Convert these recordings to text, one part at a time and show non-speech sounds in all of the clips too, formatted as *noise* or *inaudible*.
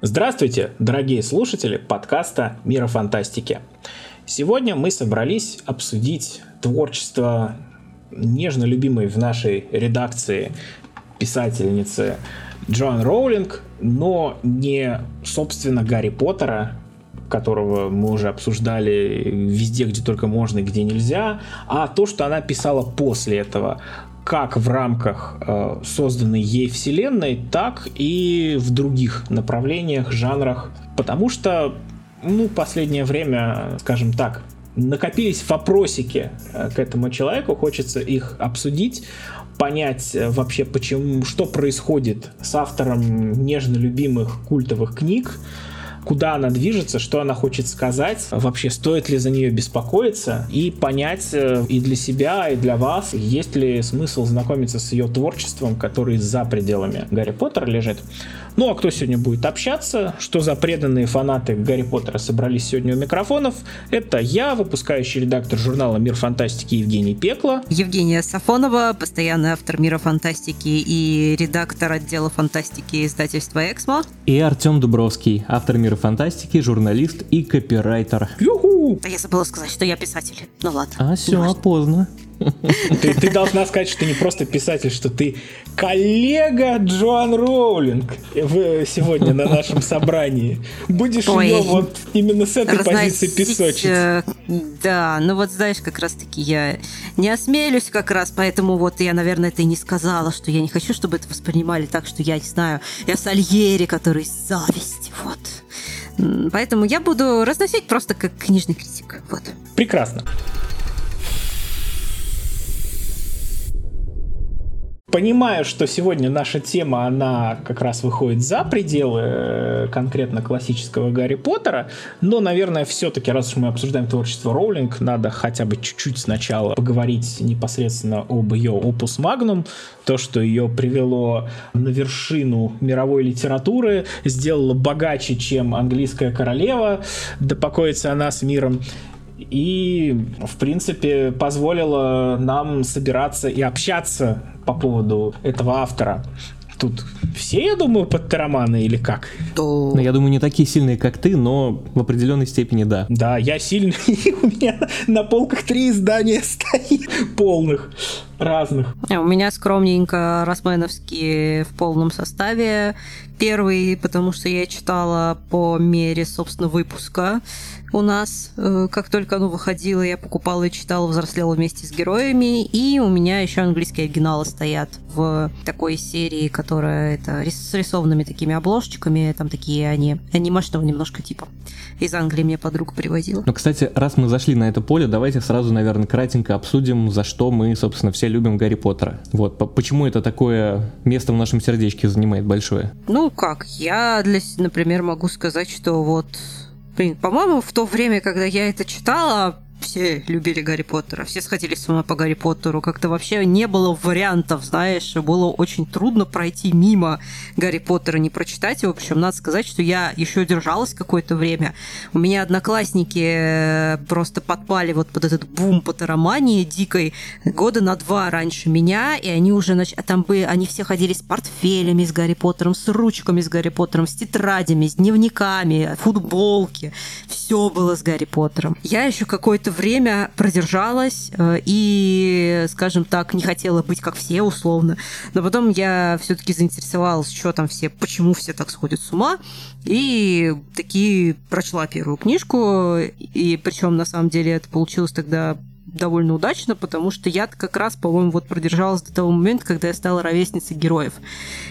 Здравствуйте, дорогие слушатели подкаста «Мира фантастики». Сегодня мы собрались обсудить творчество нежно любимой в нашей редакции писательницы Джоан Роулинг, но не, собственно, Гарри Поттера, которого мы уже обсуждали везде, где только можно и где нельзя, а то, что она писала после этого как в рамках э, созданной ей вселенной, так и в других направлениях, жанрах. Потому что, ну, последнее время, скажем так, накопились вопросики э, к этому человеку, хочется их обсудить, понять э, вообще, почему, что происходит с автором нежно любимых культовых книг, куда она движется, что она хочет сказать, вообще стоит ли за нее беспокоиться и понять э, и для себя, и для вас, есть ли смысл знакомиться с ее творчеством, который за пределами Гарри Поттера лежит. Ну а кто сегодня будет общаться, что за преданные фанаты Гарри Поттера собрались сегодня у микрофонов, это я, выпускающий редактор журнала «Мир фантастики» Евгений Пекла. Евгения Сафонова, постоянный автор «Мира фантастики» и редактор отдела фантастики издательства «Эксмо». И Артем Дубровский, автор «Мира фантастики», журналист и копирайтер. Юху! Да я забыла сказать, что я писатель. Ну ладно. А, все, поздно. *laughs* Ты, ты должна сказать, что ты не просто писатель, что ты коллега Джоан Роулинг в, сегодня на нашем собрании. Будешь Ой, ее вот именно с этой позиции песочить. Э, да, ну вот знаешь, как раз таки я не осмелюсь как раз, поэтому вот я, наверное, это и не сказала, что я не хочу, чтобы это воспринимали так, что я не знаю, я Сальери, который зависть, вот. Поэтому я буду разносить просто как книжный критик. Вот. Прекрасно. Понимаю, что сегодня наша тема, она как раз выходит за пределы э, конкретно классического Гарри Поттера, но, наверное, все-таки, раз уж мы обсуждаем творчество Роулинг, надо хотя бы чуть-чуть сначала поговорить непосредственно об ее опус магнум, то, что ее привело на вершину мировой литературы, сделало богаче, чем английская королева, да покоится она с миром, и, в принципе, позволило нам собираться и общаться по поводу этого автора. Тут все, я думаю, подтероманы или как? То... Ну, я думаю, не такие сильные, как ты, но в определенной степени да. Да, я сильный, *laughs* у меня на полках три издания стоит полных разных. У меня скромненько Росменовские в полном составе. Первый, потому что я читала по мере, собственно, выпуска у нас. Э, как только оно выходило, я покупала и читала, взрослела вместе с героями. И у меня еще английские оригиналы стоят в такой серии, которая это с рисованными такими обложечками. Там такие они анимешного немножко типа. Из Англии мне подруга привозила. Ну, кстати, раз мы зашли на это поле, давайте сразу, наверное, кратенько обсудим, за что мы, собственно, все любим Гарри Поттера. Вот, почему это такое место в нашем сердечке занимает большое? Ну, как, я, для, например, могу сказать, что вот Блин, по-моему, в то время, когда я это читала, все любили Гарри Поттера, все сходили с ума по Гарри Поттеру. Как-то вообще не было вариантов, знаешь, было очень трудно пройти мимо Гарри Поттера, не прочитать его. Причем надо сказать, что я еще держалась какое-то время. У меня одноклассники э, просто подпали вот под этот бум Поттеромании дикой года на два раньше меня, и они уже, нач... а там бы, они все ходили с портфелями с Гарри Поттером, с ручками с Гарри Поттером, с тетрадями, с дневниками, футболки. Все было с Гарри Поттером. Я еще какой-то какое-то время продержалась э, и, скажем так, не хотела быть как все условно. Но потом я все-таки заинтересовалась, что там все, почему все так сходят с ума. И такие прочла первую книжку. И причем на самом деле это получилось тогда довольно удачно, потому что я как раз, по-моему, вот продержалась до того момента, когда я стала ровесницей героев.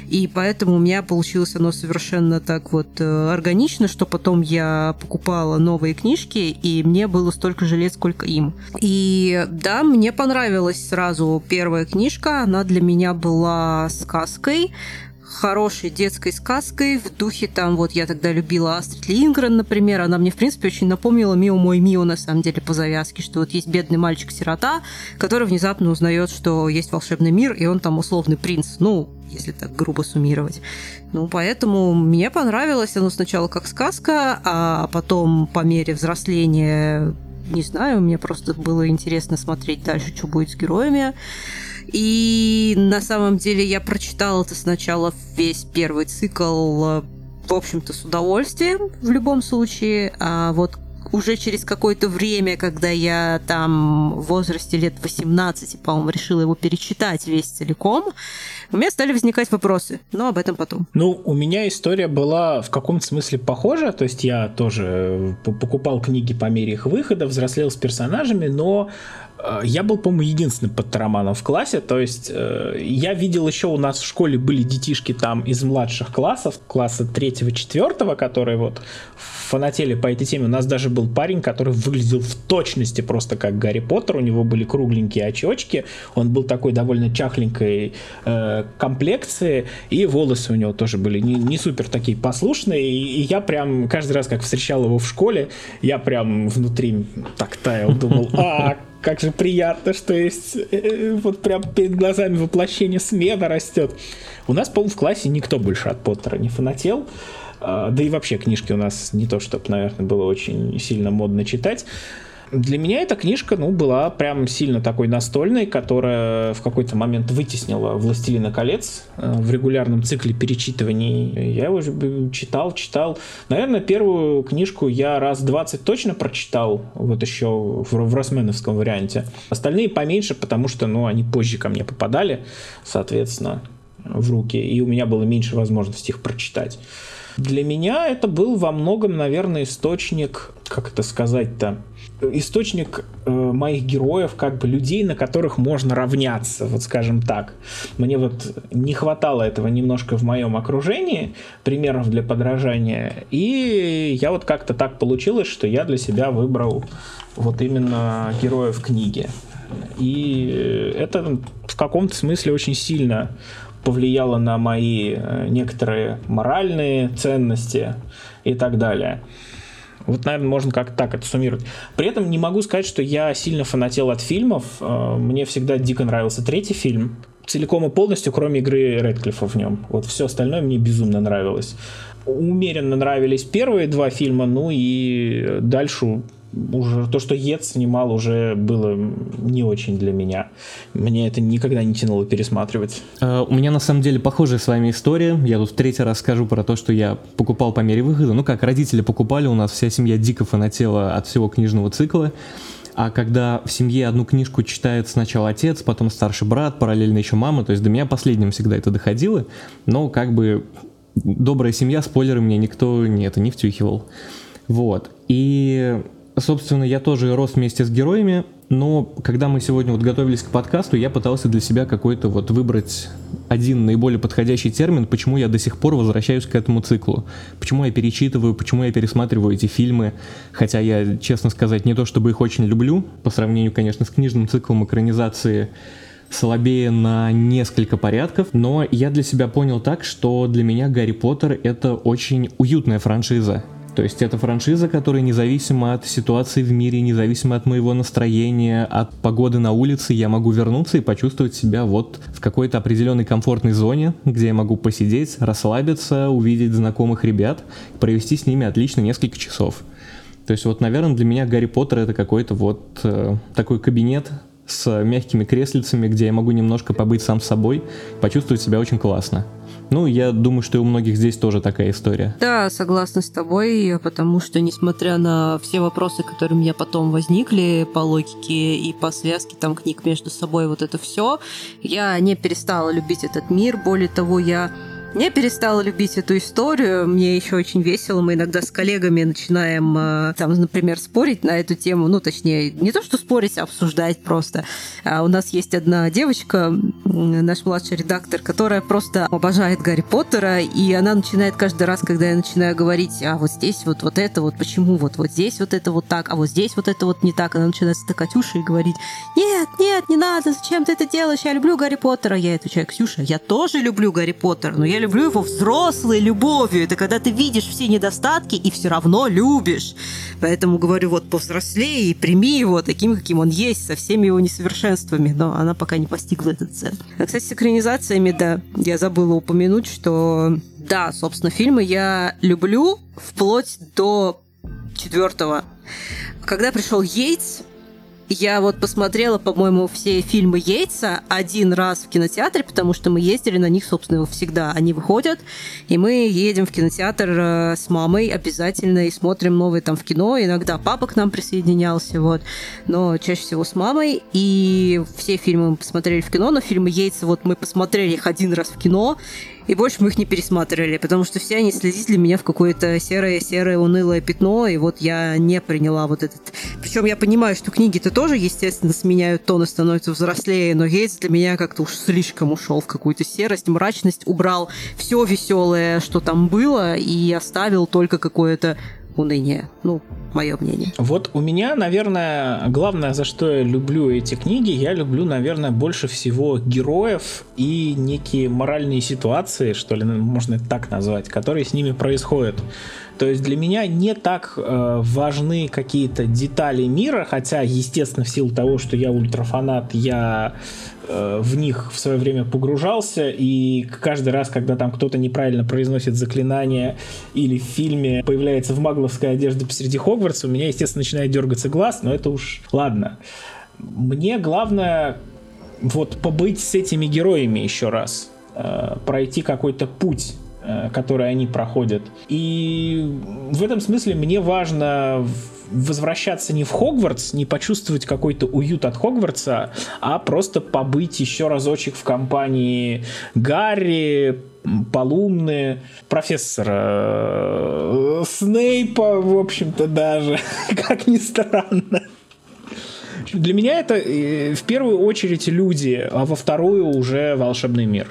И поэтому у меня получилось оно совершенно так вот э, органично, что потом я покупала новые книжки, и мне было столько же лет, сколько им. И да, мне понравилась сразу первая книжка, она для меня была сказкой, хорошей детской сказкой в духе там, вот я тогда любила Астрид Лингрен, например, она мне, в принципе, очень напомнила Мио мой Мио, на самом деле, по завязке, что вот есть бедный мальчик-сирота, который внезапно узнает, что есть волшебный мир, и он там условный принц, ну, если так грубо суммировать. Ну, поэтому мне понравилось оно сначала как сказка, а потом по мере взросления, не знаю, мне просто было интересно смотреть дальше, что будет с героями. И на самом деле я прочитала это сначала весь первый цикл в общем-то, с удовольствием в любом случае. А вот уже через какое-то время, когда я там в возрасте лет 18, по-моему, решила его перечитать весь целиком, у меня стали возникать вопросы, но об этом потом. Ну, у меня история была в каком-то смысле похожа, то есть я тоже покупал книги по мере их выхода, взрослел с персонажами, но Э, я был, по-моему, единственным подтараманом в классе, то есть э, я видел еще у нас в школе были детишки там из младших классов, класса третьего-четвертого, которые вот фанатели по этой теме. У нас даже был парень, который выглядел в точности просто как Гарри Поттер, у него были кругленькие очечки, он был такой довольно чахленькой э, комплекции, и волосы у него тоже были не, не супер такие послушные, и, и я прям каждый раз, как встречал его в школе, я прям внутри так таял, думал, *laughs* а, как же приятно, что есть э, вот прям перед глазами воплощение смеда растет. У нас, по-моему, в классе никто больше от Поттера не фанател. А, да и вообще книжки у нас не то, чтобы, наверное, было очень сильно модно читать. Для меня эта книжка, ну, была прям сильно такой настольной, которая в какой-то момент вытеснила «Властелина колец» э, в регулярном цикле перечитываний. Я его читал, читал. Наверное, первую книжку я раз 20 точно прочитал, вот еще в, в Росменовском варианте. Остальные поменьше, потому что, ну, они позже ко мне попадали, соответственно, в руки, и у меня было меньше возможности их прочитать. Для меня это был во многом, наверное, источник, как это сказать-то, источник э, моих героев, как бы людей, на которых можно равняться, вот скажем так. Мне вот не хватало этого немножко в моем окружении, примеров для подражания, и я вот как-то так получилось, что я для себя выбрал вот именно героев книги. И это в каком-то смысле очень сильно повлияло на мои э, некоторые моральные ценности и так далее. Вот, наверное, можно как-то так это суммировать. При этом не могу сказать, что я сильно фанател от фильмов. Э, мне всегда дико нравился третий фильм. Целиком и полностью, кроме игры Редклиффа в нем. Вот все остальное мне безумно нравилось. Умеренно нравились первые два фильма, ну и дальше уже то, что Ед снимал, уже было не очень для меня. Мне это никогда не тянуло пересматривать. Uh, у меня на самом деле похожая с вами история. Я тут в третий раз скажу про то, что я покупал по мере выхода. Ну как, родители покупали, у нас вся семья дико фанатела от всего книжного цикла. А когда в семье одну книжку читает сначала отец, потом старший брат, параллельно еще мама, то есть до меня последним всегда это доходило, но как бы добрая семья, спойлеры мне никто не это не втюхивал. Вот. И собственно, я тоже рос вместе с героями, но когда мы сегодня вот готовились к подкасту, я пытался для себя какой-то вот выбрать один наиболее подходящий термин, почему я до сих пор возвращаюсь к этому циклу. Почему я перечитываю, почему я пересматриваю эти фильмы, хотя я, честно сказать, не то чтобы их очень люблю, по сравнению, конечно, с книжным циклом экранизации слабее на несколько порядков, но я для себя понял так, что для меня Гарри Поттер это очень уютная франшиза. То есть это франшиза, которая независимо от ситуации в мире, независимо от моего настроения, от погоды на улице, я могу вернуться и почувствовать себя вот в какой-то определенной комфортной зоне, где я могу посидеть, расслабиться, увидеть знакомых ребят, провести с ними отлично несколько часов. То есть вот, наверное, для меня Гарри Поттер это какой-то вот э, такой кабинет с мягкими креслицами, где я могу немножко побыть сам с собой, почувствовать себя очень классно. Ну, я думаю, что и у многих здесь тоже такая история. Да, согласна с тобой, потому что, несмотря на все вопросы, которые у меня потом возникли по логике и по связке там книг между собой, вот это все, я не перестала любить этот мир. Более того, я не перестала любить эту историю. Мне еще очень весело. Мы иногда с коллегами начинаем, э, там, например, спорить на эту тему. Ну, точнее, не то, что спорить, а обсуждать просто. А у нас есть одна девочка, наш младший редактор, которая просто обожает Гарри Поттера, и она начинает каждый раз, когда я начинаю говорить, а вот здесь вот, вот это вот, почему вот, вот здесь вот это вот так, а вот здесь вот это вот не так, она начинает стыкать уши и говорить, нет, нет, не надо, зачем ты это делаешь, я люблю Гарри Поттера. Я отвечаю, Ксюша, я тоже люблю Гарри Поттера, но я люблю его взрослой любовью. Это когда ты видишь все недостатки и все равно любишь. Поэтому говорю, вот повзрослее и прими его таким, каким он есть, со всеми его несовершенствами. Но она пока не постигла этот цель. А, кстати, с экранизациями, да, я забыла упомянуть, что да, собственно, фильмы я люблю вплоть до четвертого. Когда пришел Йейтс, Я вот посмотрела, по-моему, все фильмы Йейтса один раз в кинотеатре, потому что мы ездили на них, собственно, всегда. Они выходят, и мы едем в кинотеатр э, с мамой обязательно и смотрим новые там в кино. Иногда папа к нам присоединялся, вот. Но чаще всего с мамой. И все фильмы мы посмотрели в кино, но фильмы Йейтса вот мы посмотрели их один раз в кино, и больше мы их не пересматривали, потому что все они слезли для меня в какое-то серое-серое унылое пятно, и вот я не приняла вот этот... Причем я понимаю, что книги-то тоже, естественно, сменяют тон и становятся взрослее, но Гейтс для меня как-то уж слишком ушел в какую-то серость, мрачность, убрал все веселое, что там было, и оставил только какое-то уныние. Ну, мое мнение. Вот у меня, наверное, главное, за что я люблю эти книги, я люблю, наверное, больше всего героев и некие моральные ситуации, что ли, можно так назвать, которые с ними происходят. То есть для меня не так э, важны какие-то детали мира, хотя, естественно, в силу того, что я ультрафанат, я э, в них в свое время погружался, и каждый раз, когда там кто-то неправильно произносит заклинание или в фильме появляется в магловской одежде посреди Хогвартса, у меня, естественно, начинает дергаться глаз, но это уж ладно. Мне главное вот побыть с этими героями еще раз, э, пройти какой-то путь которые они проходят. И в этом смысле мне важно возвращаться не в Хогвартс, не почувствовать какой-то уют от Хогвартса, а просто побыть еще разочек в компании Гарри, Полумны, профессора э, Снейпа, в общем-то, даже, *laughs* как ни странно. Для меня это э, в первую очередь люди, а во вторую уже волшебный мир.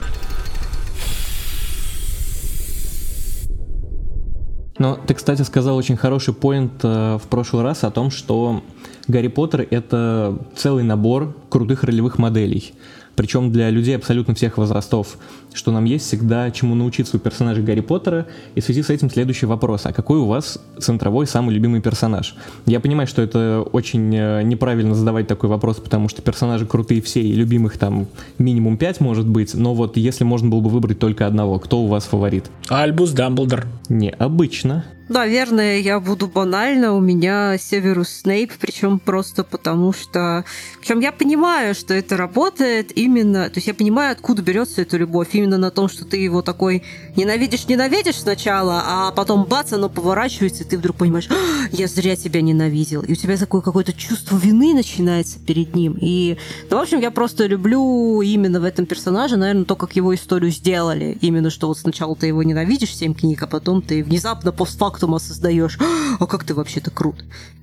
Но ты, кстати, сказал очень хороший поинт э, в прошлый раз о том, что Гарри Поттер — это целый набор крутых ролевых моделей причем для людей абсолютно всех возрастов, что нам есть всегда чему научиться у персонажа Гарри Поттера, и в связи с этим следующий вопрос, а какой у вас центровой самый любимый персонаж? Я понимаю, что это очень э, неправильно задавать такой вопрос, потому что персонажи крутые все, и любимых там минимум пять может быть, но вот если можно было бы выбрать только одного, кто у вас фаворит? Альбус Дамблдор. Необычно. Наверное, я буду банально. У меня Северус Снейп, причем просто потому что... Причем я понимаю, что это работает именно... То есть я понимаю, откуда берется эта любовь. Именно на том, что ты его такой ненавидишь-ненавидишь сначала, а потом бац, оно поворачивается, и ты вдруг понимаешь, «А, я зря тебя ненавидел. И у тебя такое какое-то чувство вины начинается перед ним. И, ну, в общем, я просто люблю именно в этом персонаже, наверное, то, как его историю сделали. Именно, что вот сначала ты его ненавидишь, семь книг, а потом ты внезапно постфактум фактума создаешь. *gasps* А как ты вообще-то крут.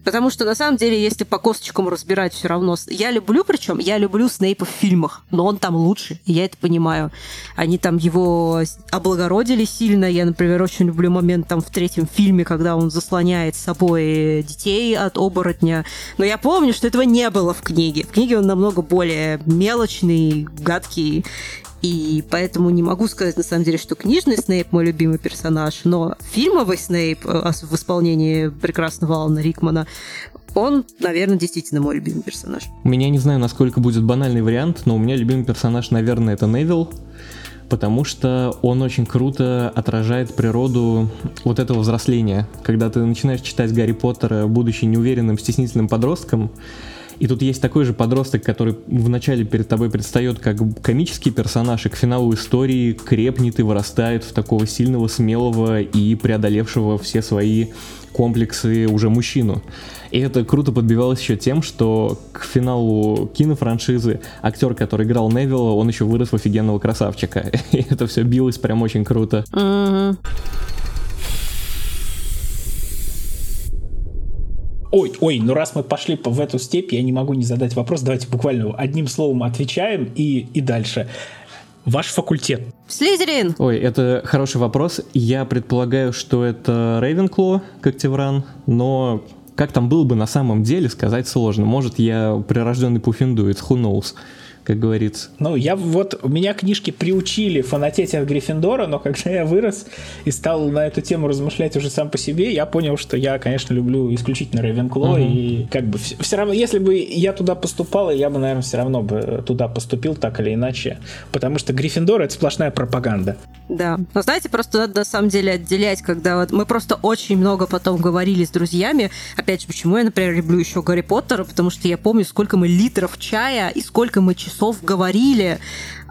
Потому что на самом деле, если по косточкам разбирать, все равно. Я люблю, причем я люблю Снейпа в фильмах, но он там лучше, я это понимаю. Они там его облагородили сильно. Я, например, очень люблю момент там в третьем фильме, когда он заслоняет с собой детей от оборотня. Но я помню, что этого не было в книге. В книге он намного более мелочный, гадкий. И поэтому не могу сказать, на самом деле, что книжный Снейп мой любимый персонаж, но фильмовый Снейп э, в исполнении прекрасного Алана Рикмана, он, наверное, действительно мой любимый персонаж. У меня не знаю, насколько будет банальный вариант, но у меня любимый персонаж, наверное, это Невил, потому что он очень круто отражает природу вот этого взросления. Когда ты начинаешь читать Гарри Поттера, будучи неуверенным, стеснительным подростком, и тут есть такой же подросток, который вначале перед тобой предстает как комический персонаж, и к финалу истории крепнет и вырастает в такого сильного, смелого и преодолевшего все свои комплексы уже мужчину. И это круто подбивалось еще тем, что к финалу кинофраншизы актер, который играл Невилла, он еще вырос в офигенного красавчика. *laughs* И это все билось прям очень круто. Uh-huh. Ой, ой, ну раз мы пошли в эту степь, я не могу не задать вопрос. Давайте буквально одним словом отвечаем и, и дальше. Ваш факультет. Слизерин! Ой, это хороший вопрос. Я предполагаю, что это Рейвенкло, как Тевран, но как там было бы на самом деле, сказать сложно. Может, я прирожденный пуффиндуец, who knows. Как говорится. Ну, я вот, у меня книжки приучили фанатеть от Гриффиндора, но когда я вырос и стал на эту тему размышлять уже сам по себе, я понял, что я, конечно, люблю исключительно Рейвенкло, угу. и как бы все, все равно, если бы я туда поступал, я бы, наверное, все равно бы туда поступил так или иначе, потому что Гриффиндор — это сплошная пропаганда. Да. Но знаете, просто надо на самом деле отделять, когда вот мы просто очень много потом говорили с друзьями, опять же, почему я, например, люблю еще Гарри Поттера, потому что я помню, сколько мы литров чая и сколько мы часов говорили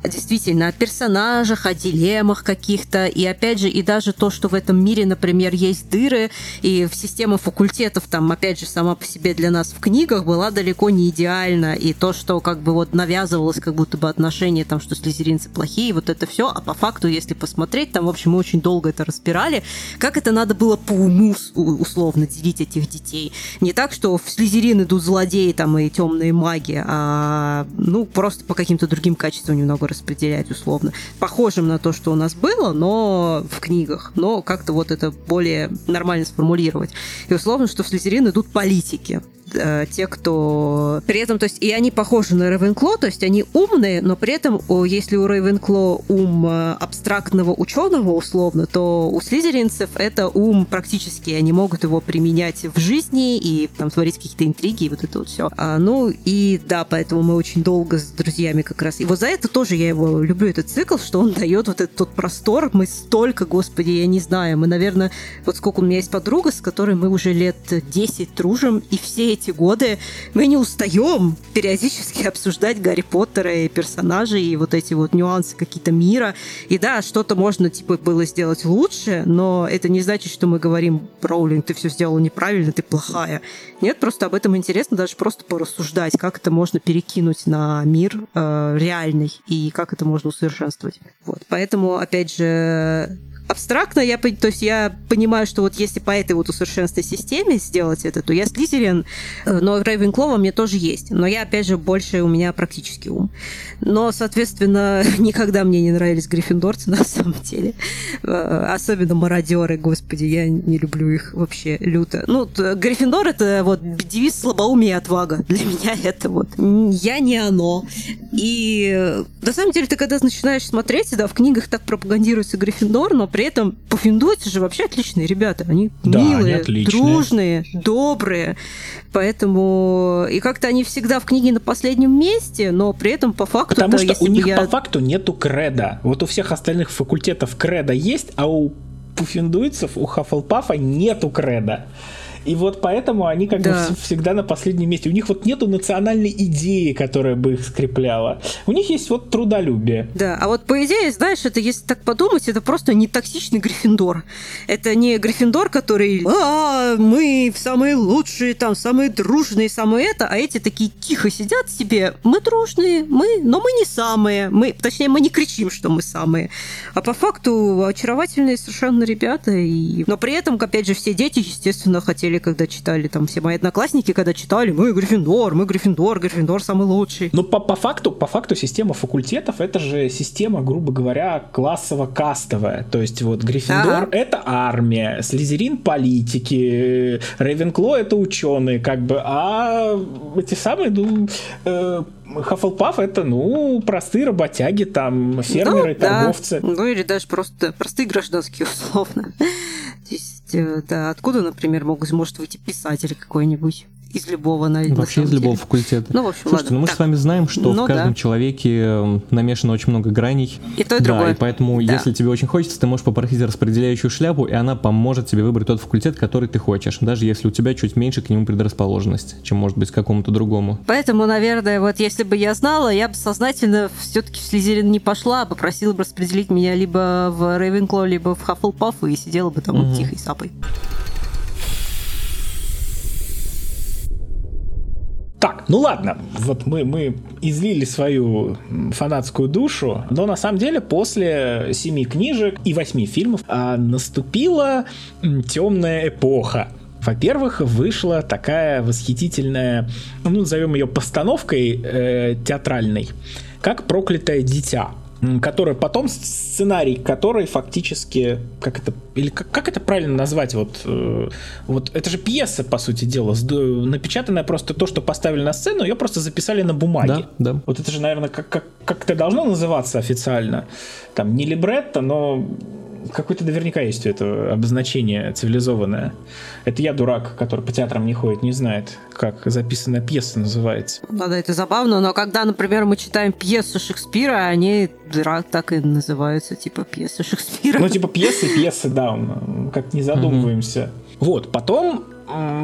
действительно о персонажах, о дилеммах каких-то, и опять же, и даже то, что в этом мире, например, есть дыры, и в система факультетов там, опять же, сама по себе для нас в книгах была далеко не идеальна, и то, что как бы вот навязывалось как будто бы отношение там, что слезеринцы плохие, вот это все, а по факту, если посмотреть, там, в общем, мы очень долго это разбирали, как это надо было по уму условно делить этих детей. Не так, что в слезерин идут злодеи там и темные маги, а ну, просто по каким-то другим качествам немного распределять условно. Похожим на то, что у нас было, но в книгах. Но как-то вот это более нормально сформулировать. И условно, что в Слизерин идут политики э, те, кто... При этом, то есть, и они похожи на Рейвенкло, то есть они умные, но при этом, если у Рейвенкло ум э, абстрактного ученого, условно, то у слизеринцев это ум практически, они могут его применять в жизни и там творить какие-то интриги и вот это вот все. А, ну и да, поэтому мы очень долго с друзьями как раз. И вот за это тоже я его люблю, этот цикл, что он дает вот этот тот простор. Мы столько, господи, я не знаю, мы, наверное, вот сколько у меня есть подруга, с которой мы уже лет 10 дружим, и все эти эти годы мы не устаем периодически обсуждать Гарри Поттера и персонажей, и вот эти вот нюансы какие-то мира. И да, что-то можно, типа, было сделать лучше, но это не значит, что мы говорим, Роулинг, ты все сделала неправильно, ты плохая. Нет, просто об этом интересно даже просто порассуждать, как это можно перекинуть на мир э, реальный и как это можно усовершенствовать. Вот. Поэтому, опять же, абстрактно, я, то есть я понимаю, что вот если по этой вот усовершенствованной системе сделать это, то я Слизерин, э, но Рейвенклова мне тоже есть. Но я, опять же, больше у меня практический ум. Но, соответственно, *laughs* никогда мне не нравились гриффиндорцы *laughs* на самом деле. Э, особенно мародеры, господи, я не люблю их вообще люто. Ну, Гриффиндор это вот девиз слабоумие и отвага. Для *laughs* меня это вот я не оно. И э, на самом деле ты когда начинаешь смотреть, да, в книгах так пропагандируется Гриффиндор, но при этом пуффиндуйцы же вообще отличные ребята. Они да, милые, они дружные, добрые. Поэтому... И как-то они всегда в книге на последнем месте, но при этом по факту... Потому что у них я... по факту нету креда. Вот у всех остальных факультетов креда есть, а у пуффиндуйцев, у Хаффлпафа нету креда. И вот поэтому они как да. бы всегда на последнем месте. У них вот нету национальной идеи, которая бы их скрепляла. У них есть вот трудолюбие. Да, а вот по идее, знаешь, это если так подумать, это просто не токсичный Гриффиндор. Это не Гриффиндор, который а, мы самые лучшие, там, самые дружные, самые это, а эти такие тихо сидят себе, мы дружные, мы, но мы не самые. Мы, точнее, мы не кричим, что мы самые. А по факту очаровательные совершенно ребята. И... Но при этом, опять же, все дети, естественно, хотели смотрели, когда читали, там все мои одноклассники, когда читали, мы Гриффиндор, мы Гриффиндор, Гриффиндор самый лучший. Ну, по, по факту, по факту система факультетов это же система, грубо говоря, классово-кастовая. То есть вот Гриффиндор ага. это армия, Слизерин политики, Рейвенкло это ученые, как бы, а эти самые, ну, э, Хаффлпаф это, ну, простые работяги, там, фермеры, ну, торговцы. Да. Ну, или даже просто простые гражданские, *laughs* условно. есть, э, да, откуда, например, могут, может выйти писатель какой-нибудь? Из любого на, ну, Вообще из любого факультета. Ну, в общем, Слушайте, ладно. ну мы так. с вами знаем, что ну, в каждом да. человеке намешано очень много граней. И то, и да, другое. И поэтому, да. если тебе очень хочется, ты можешь попросить распределяющую шляпу, и она поможет тебе выбрать тот факультет, который ты хочешь, даже если у тебя чуть меньше к нему предрасположенность, чем может быть к какому-то другому. Поэтому, наверное, вот если бы я знала, я бы сознательно все-таки в Слизерин не пошла, а попросила бы распределить меня либо в Рейвенкло, либо в Хаффлпаф, и сидела бы там угу. тихой сапой. Так, ну ладно, вот мы, мы излили свою фанатскую душу, но на самом деле после семи книжек и восьми фильмов а, наступила темная эпоха. Во-первых, вышла такая восхитительная, ну, назовем ее постановкой э, театральной, как «Проклятое дитя». Которая потом сценарий, который фактически как это или как, как это правильно назвать вот э, вот это же пьеса по сути дела напечатанная просто то, что поставили на сцену, ее просто записали на бумаге. Да, да. Вот это же наверное как как как это должно называться официально, там не либретто, но какое-то наверняка есть это обозначение цивилизованное. Это я дурак, который по театрам не ходит, не знает, как записанная пьеса называется. Да, это забавно, но когда, например, мы читаем пьесу Шекспира, они так и называются, типа пьесы Шекспира. Ну, типа пьесы, пьесы, да, как не задумываемся. Mm-hmm. Вот, потом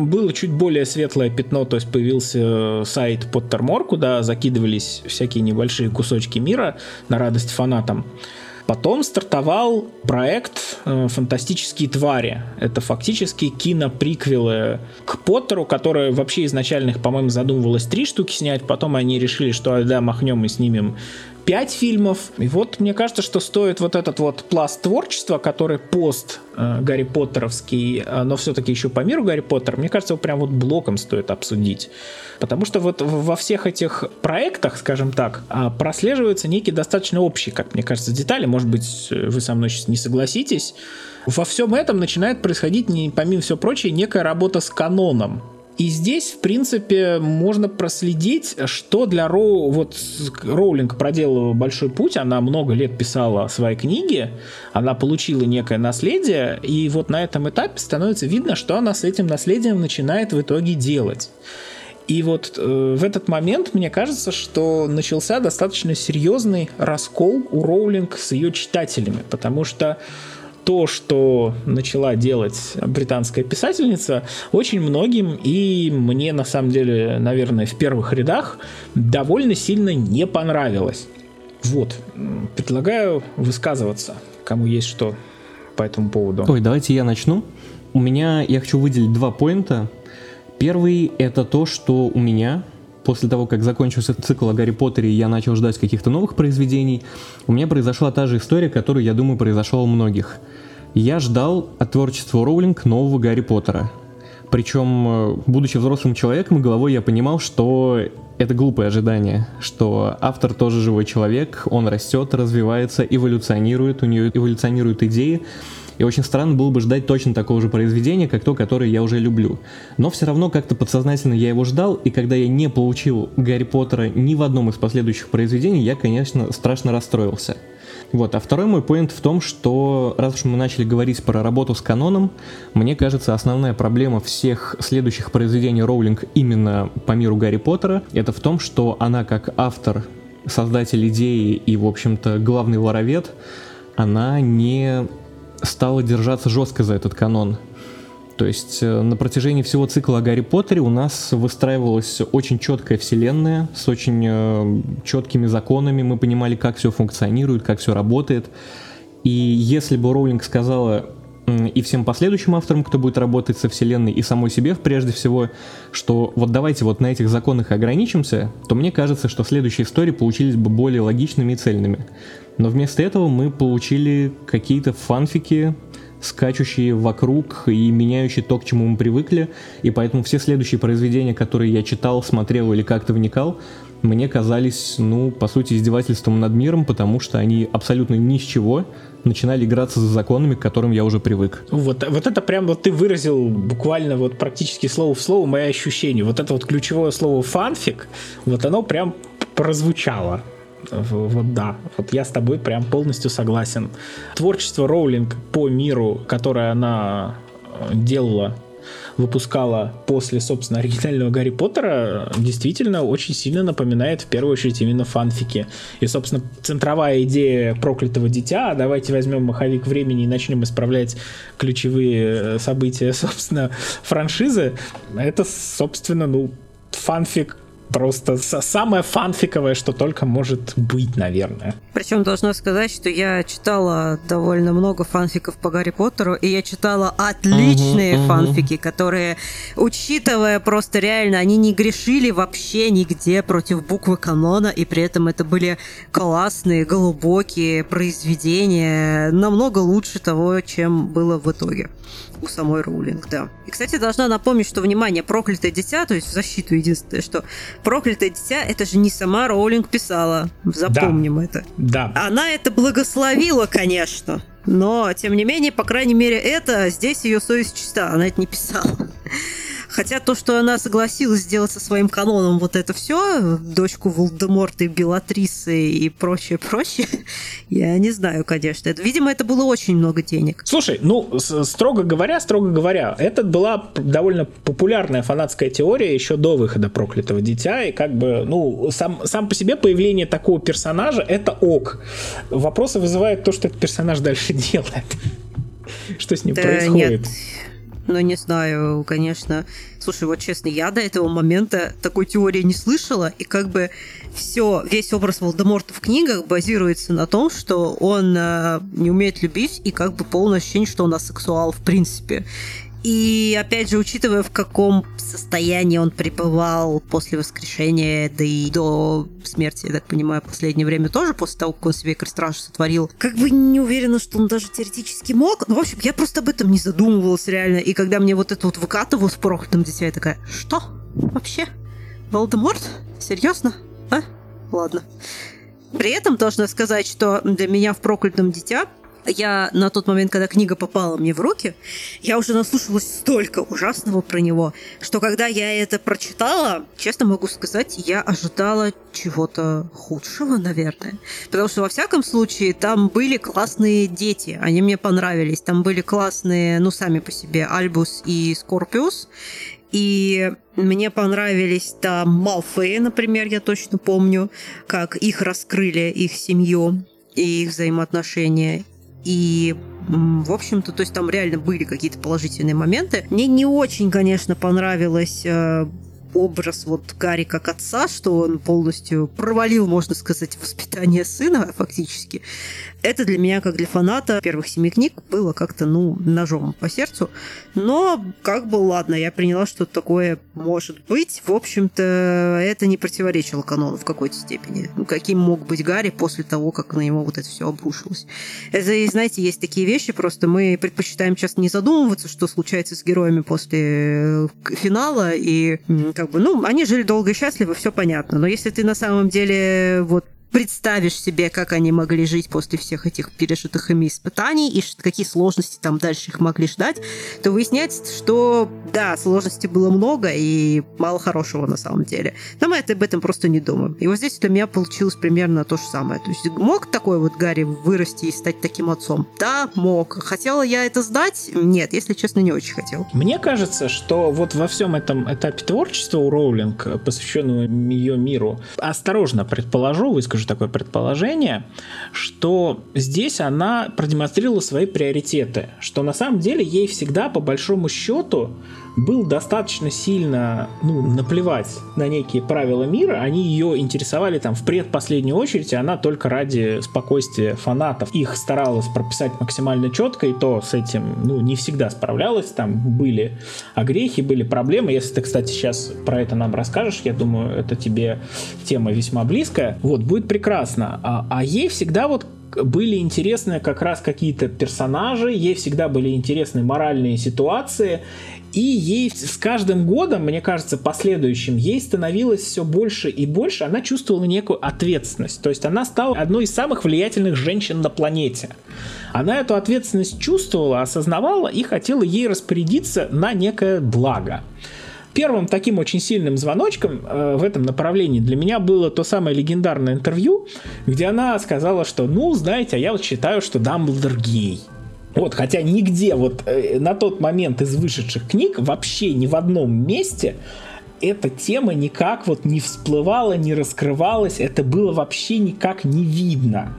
было чуть более светлое пятно, то есть появился сайт Pottermore, куда закидывались всякие небольшие кусочки мира на радость фанатам. Потом стартовал проект э, «Фантастические твари». Это фактически киноприквелы к Поттеру, которые вообще изначально по-моему, задумывалось три штуки снять. Потом они решили, что да, махнем и снимем пять фильмов. И вот мне кажется, что стоит вот этот вот пласт творчества, который пост э, Гарри Поттеровский, но все-таки еще по миру Гарри Поттера, мне кажется, его прям вот блоком стоит обсудить. Потому что вот во всех этих проектах, скажем так, э, прослеживается некий достаточно общий, как мне кажется, детали. Может быть, вы со мной сейчас не согласитесь. Во всем этом начинает происходить, не, помимо всего прочего, некая работа с каноном. И здесь, в принципе, можно проследить, что для Роу... Вот Роулинг проделала большой путь, она много лет писала свои книги, она получила некое наследие, и вот на этом этапе становится видно, что она с этим наследием начинает в итоге делать. И вот э, в этот момент мне кажется, что начался достаточно серьезный раскол у Роулинг с ее читателями, потому что то, что начала делать британская писательница, очень многим и мне на самом деле, наверное, в первых рядах довольно сильно не понравилось. Вот, предлагаю высказываться, кому есть что по этому поводу. Ой, давайте я начну. У меня, я хочу выделить два поинта. Первый это то, что у меня после того, как закончился цикл о Гарри Поттере, и я начал ждать каких-то новых произведений, у меня произошла та же история, которую, я думаю, произошла у многих. Я ждал от творчества Роулинг нового Гарри Поттера. Причем, э, будучи взрослым человеком, головой я понимал, что это глупое ожидание, что автор тоже живой человек, он растет, развивается, эволюционирует, у нее эволюционируют идеи, и очень странно было бы ждать точно такого же произведения, как то, которое я уже люблю. Но все равно как-то подсознательно я его ждал, и когда я не получил Гарри Поттера ни в одном из последующих произведений, я, конечно, страшно расстроился. Вот. А второй мой поинт в том, что раз уж мы начали говорить про работу с каноном, мне кажется, основная проблема всех следующих произведений Роулинг именно по миру Гарри Поттера, это в том, что она как автор, создатель идеи и, в общем-то, главный воровед, она не стала держаться жестко за этот канон. То есть э, на протяжении всего цикла о Гарри Поттере у нас выстраивалась очень четкая вселенная с очень э, четкими законами. Мы понимали, как все функционирует, как все работает. И если бы Роулинг сказала и всем последующим авторам, кто будет работать со вселенной, и самой себе прежде всего, что вот давайте вот на этих законах ограничимся, то мне кажется, что следующие истории получились бы более логичными и цельными. Но вместо этого мы получили какие-то фанфики, скачущие вокруг и меняющие то, к чему мы привыкли, и поэтому все следующие произведения, которые я читал, смотрел или как-то вникал, мне казались, ну, по сути, издевательством над миром, потому что они абсолютно ни с чего начинали играться за законами, к которым я уже привык. Вот, вот это прям вот ты выразил буквально вот практически слово в слово мои ощущения. Вот это вот ключевое слово фанфик, вот оно прям прозвучало. Вот да, вот я с тобой прям полностью согласен. Творчество Роулинг по миру, которое она э, делала выпускала после, собственно, оригинального Гарри Поттера, действительно очень сильно напоминает в первую очередь именно фанфики. И, собственно, центровая идея проклятого дитя, давайте возьмем маховик времени и начнем исправлять ключевые э, события, *laughs* собственно, франшизы, это, собственно, ну, фанфик просто самое фанфиковое, что только может быть, наверное. Причем должна сказать, что я читала довольно много фанфиков по Гарри Поттеру, и я читала отличные uh-huh. фанфики, которые, учитывая просто реально, они не грешили вообще нигде против буквы канона, и при этом это были классные, глубокие произведения, намного лучше того, чем было в итоге у самой Роулинг, да. И, кстати, должна напомнить, что, внимание, проклятое дитя, то есть в защиту единственное, что проклятое дитя, это же не сама Роулинг писала. Запомним да. это. Да. Она это благословила, конечно. Но, тем не менее, по крайней мере, это здесь ее совесть чиста. Она это не писала. Хотя то, что она согласилась сделать со своим каноном вот это все, дочку Волдеморта и Белатрисы и прочее, прочее, *laughs* я не знаю, конечно. Это, видимо, это было очень много денег. Слушай, ну, строго говоря, строго говоря, это была довольно популярная фанатская теория еще до выхода «Проклятого дитя», и как бы, ну, сам, сам по себе появление такого персонажа — это ок. Вопросы вызывает то, что этот персонаж дальше *laughs* делает. Что с ним да происходит? Нет но не знаю, конечно. Слушай, вот честно, я до этого момента такой теории не слышала, и как бы все, весь образ Волдеморта в книгах базируется на том, что он э, не умеет любить, и как бы полное ощущение, что он асексуал в принципе. И опять же, учитывая, в каком состоянии он пребывал после воскрешения, да и до смерти, я так понимаю, последнее время тоже, после того, как он себе крестраж сотворил, как бы не уверена, что он даже теоретически мог. Ну, в общем, я просто об этом не задумывалась реально. И когда мне вот это вот выкатывало с проклятым дитя, я такая, что? Вообще? Волдеморт? Серьезно? А? Ладно. При этом должна сказать, что для меня в проклятом дитя я на тот момент, когда книга попала мне в руки, я уже наслушалась столько ужасного про него, что когда я это прочитала, честно могу сказать, я ожидала чего-то худшего, наверное. Потому что, во всяком случае, там были классные дети, они мне понравились. Там были классные, ну, сами по себе, Альбус и Скорпиус. И мне понравились там Малфеи, например, я точно помню, как их раскрыли, их семью и их взаимоотношения. И в общем-то, то есть там реально были какие-то положительные моменты. Мне не очень, конечно, понравилось э, образ вот Гарри как отца, что он полностью провалил, можно сказать, воспитание сына фактически. Это для меня, как для фаната первых семи книг, было как-то, ну, ножом по сердцу. Но, как бы, ладно, я приняла, что такое может быть. В общем-то, это не противоречило канону в какой-то степени. Ну, каким мог быть Гарри после того, как на него вот это все обрушилось. Это, знаете, есть такие вещи, просто мы предпочитаем часто не задумываться, что случается с героями после э, финала, и как бы, ну, они жили долго и счастливо, все понятно. Но если ты на самом деле вот представишь себе, как они могли жить после всех этих пережитых ими испытаний и какие сложности там дальше их могли ждать, то выясняется, что да, сложностей было много и мало хорошего на самом деле. Но мы об этом просто не думаем. И вот здесь для меня получилось примерно то же самое. То есть мог такой вот Гарри вырасти и стать таким отцом? Да, мог. Хотела я это сдать? Нет, если честно, не очень хотел. Мне кажется, что вот во всем этом этапе творчества у Роулинг, посвященного ее миру, осторожно предположу, выскажу выскажу такое предположение, что здесь она продемонстрировала свои приоритеты, что на самом деле ей всегда по большому счету был достаточно сильно ну, наплевать на некие правила мира, они ее интересовали там в предпоследнюю очередь, и она только ради спокойствия фанатов. Их старалась прописать максимально четко, и то с этим ну, не всегда справлялась, там были огрехи, были проблемы. Если ты, кстати, сейчас про это нам расскажешь, я думаю, это тебе тема весьма близкая, вот, будет прекрасно. А, а ей всегда вот были интересны как раз какие-то персонажи, ей всегда были интересны моральные ситуации, и ей с каждым годом, мне кажется, последующим, ей становилось все больше и больше, она чувствовала некую ответственность. То есть она стала одной из самых влиятельных женщин на планете. Она эту ответственность чувствовала, осознавала и хотела ей распорядиться на некое благо. Первым таким очень сильным звоночком э, в этом направлении для меня было то самое легендарное интервью, где она сказала, что, ну, знаете, а я вот считаю, что Дамблдор гей. Вот, хотя нигде вот э, на тот момент из вышедших книг вообще ни в одном месте эта тема никак вот не всплывала, не раскрывалась, это было вообще никак не видно.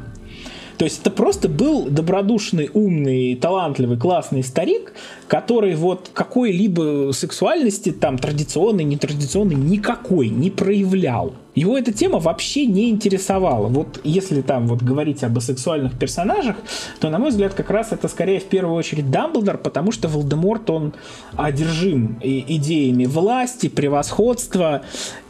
То есть это просто был добродушный, умный, талантливый, классный старик, который вот какой-либо сексуальности там традиционной, нетрадиционной никакой не проявлял. Его эта тема вообще не интересовала. Вот если там вот говорить об сексуальных персонажах, то, на мой взгляд, как раз это скорее в первую очередь Дамблдор, потому что Волдеморт, он одержим идеями власти, превосходства,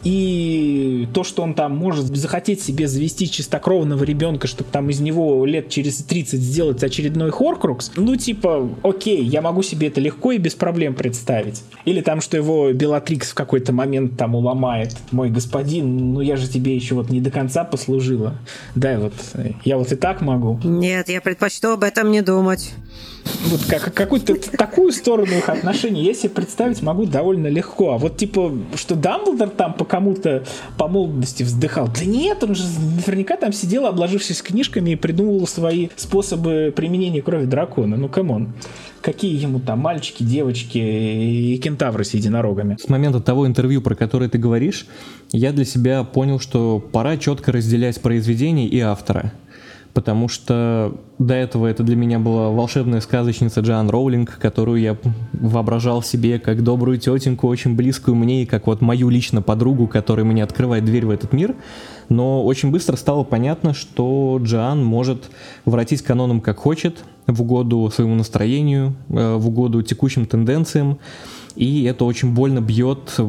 и то, что он там может захотеть себе завести чистокровного ребенка, чтобы там из него лет через 30 сделать очередной Хоркрукс, ну типа, окей, я могу себе это легко и без проблем представить. Или там, что его Белатрикс в какой-то момент там уломает. Мой господин, ну я же тебе еще вот не до конца послужила. Да, вот я вот и так могу. Нет, я предпочту об этом не думать вот как, какую-то такую сторону их отношений я себе представить могу довольно легко. А вот типа, что Дамблдор там по кому-то по молодости вздыхал. Да нет, он же наверняка там сидел, обложившись книжками и придумывал свои способы применения крови дракона. Ну, come on. Какие ему там мальчики, девочки и кентавры с единорогами? С момента того интервью, про которое ты говоришь, я для себя понял, что пора четко разделять произведение и автора потому что до этого это для меня была волшебная сказочница Джоан Роулинг, которую я воображал себе как добрую тетеньку, очень близкую мне, и как вот мою лично подругу, которая мне открывает дверь в этот мир. Но очень быстро стало понятно, что Джоан может воротить каноном как хочет, в угоду своему настроению, э, в угоду текущим тенденциям, и это очень больно бьет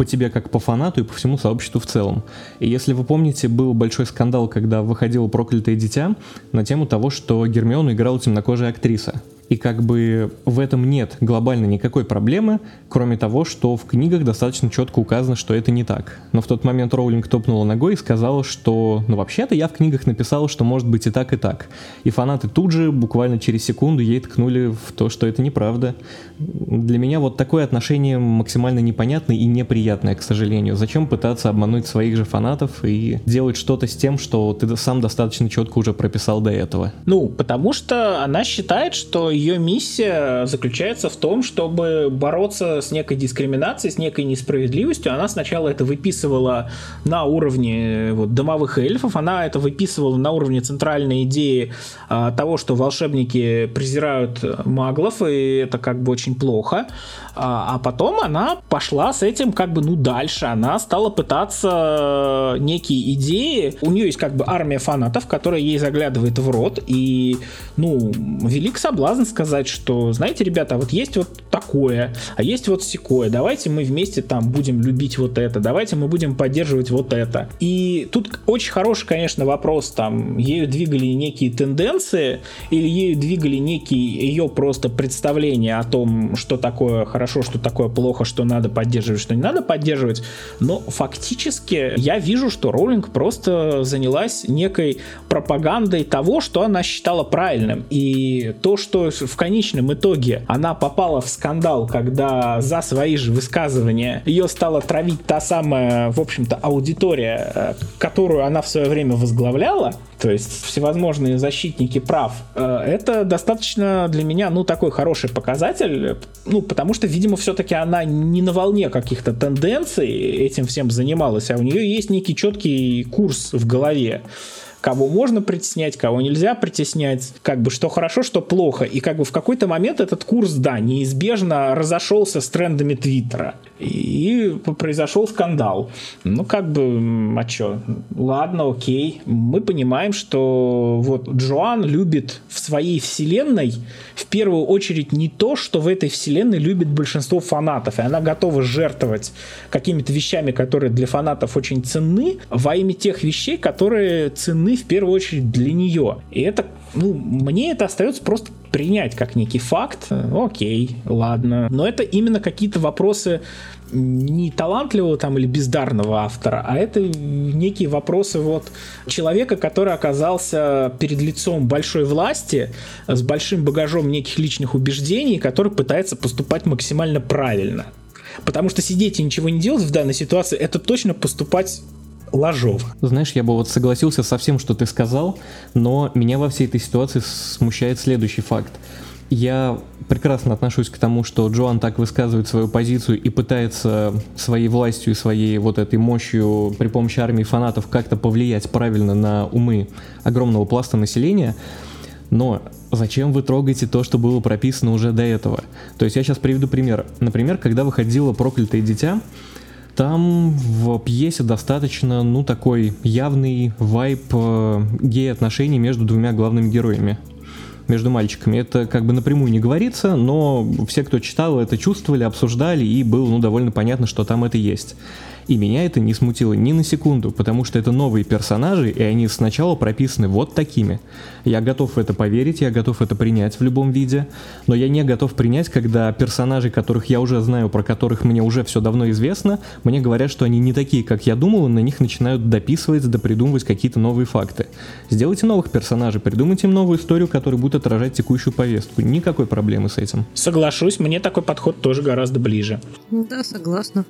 по тебе как по фанату и по всему сообществу в целом. И если вы помните, был большой скандал, когда выходило «Проклятое дитя» на тему того, что Гермиону играла темнокожая актриса. И как бы в этом нет глобально никакой проблемы, кроме того, что в книгах достаточно четко указано, что это не так. Но в тот момент Роулинг топнула ногой и сказала, что ну вообще-то я в книгах написала, что может быть и так, и так. И фанаты тут же, буквально через секунду, ей ткнули в то, что это неправда. Для меня вот такое отношение максимально непонятное и неприятное, к сожалению. Зачем пытаться обмануть своих же фанатов и делать что-то с тем, что ты сам достаточно четко уже прописал до этого? Ну, потому что она считает, что ее миссия заключается в том, чтобы бороться с некой дискриминацией, с некой несправедливостью. Она сначала это выписывала на уровне вот, домовых эльфов, она это выписывала на уровне центральной идеи а, того, что волшебники презирают маглов, и это как бы очень плохо. А, а потом она пошла с этим как бы ну дальше. Она стала пытаться некие идеи. У нее есть как бы армия фанатов, которая ей заглядывает в рот. И ну велик соблазн сказать, что знаете, ребята, вот есть вот такое, а есть вот секое. Давайте мы вместе там будем любить вот это. Давайте мы будем поддерживать вот это. И тут очень хороший, конечно, вопрос. Там ею двигали некие тенденции или ею двигали некие ее просто представления о том, что такое хорошо, что такое плохо, что надо поддерживать, что не надо поддерживать. Но фактически я вижу, что Роллинг просто занялась некой пропагандой того, что она считала правильным. И то, что в конечном итоге она попала в скандал, когда за свои же высказывания ее стала травить та самая, в общем-то, аудитория, э, которую она в свое время возглавляла, то есть всевозможные защитники прав, э, это достаточно для меня, ну, такой хороший показатель, ну, потому что, видимо, все-таки она не на волне каких-то тенденций этим всем занималась, а у нее есть некий четкий курс в голове кого можно притеснять, кого нельзя притеснять, как бы что хорошо, что плохо. И как бы в какой-то момент этот курс, да, неизбежно разошелся с трендами Твиттера. И произошел скандал. Ну, как бы, а чё? Ладно, окей. Мы понимаем, что вот Джоан любит в своей вселенной в первую очередь не то, что в этой вселенной любит большинство фанатов, и она готова жертвовать какими-то вещами, которые для фанатов очень ценны, во имя тех вещей, которые ценны в первую очередь для нее. И это, ну, мне это остается просто принять как некий факт. Окей, ладно. Но это именно какие-то вопросы не талантливого там или бездарного автора, а это некие вопросы вот человека, который оказался перед лицом большой власти, с большим багажом неких личных убеждений, который пытается поступать максимально правильно. Потому что сидеть и ничего не делать в данной ситуации, это точно поступать ложово. Знаешь, я бы вот согласился со всем, что ты сказал, но меня во всей этой ситуации смущает следующий факт. Я прекрасно отношусь к тому, что Джоан так высказывает свою позицию и пытается своей властью и своей вот этой мощью при помощи армии фанатов как-то повлиять правильно на умы огромного пласта населения. Но зачем вы трогаете то, что было прописано уже до этого? То есть я сейчас приведу пример. Например, когда выходило «Проклятое дитя», Там в пьесе достаточно, ну, такой явный вайп э, гей-отношений между двумя главными героями между мальчиками. Это как бы напрямую не говорится, но все, кто читал, это чувствовали, обсуждали, и было ну, довольно понятно, что там это есть. И меня это не смутило ни на секунду, потому что это новые персонажи, и они сначала прописаны вот такими. Я готов в это поверить, я готов это принять в любом виде, но я не готов принять, когда персонажи, которых я уже знаю, про которых мне уже все давно известно, мне говорят, что они не такие, как я думал, и на них начинают дописывать, допридумывать какие-то новые факты. Сделайте новых персонажей, придумайте им новую историю, которая будет отражать текущую повестку. Никакой проблемы с этим. Соглашусь, мне такой подход тоже гораздо ближе. Да, согласна.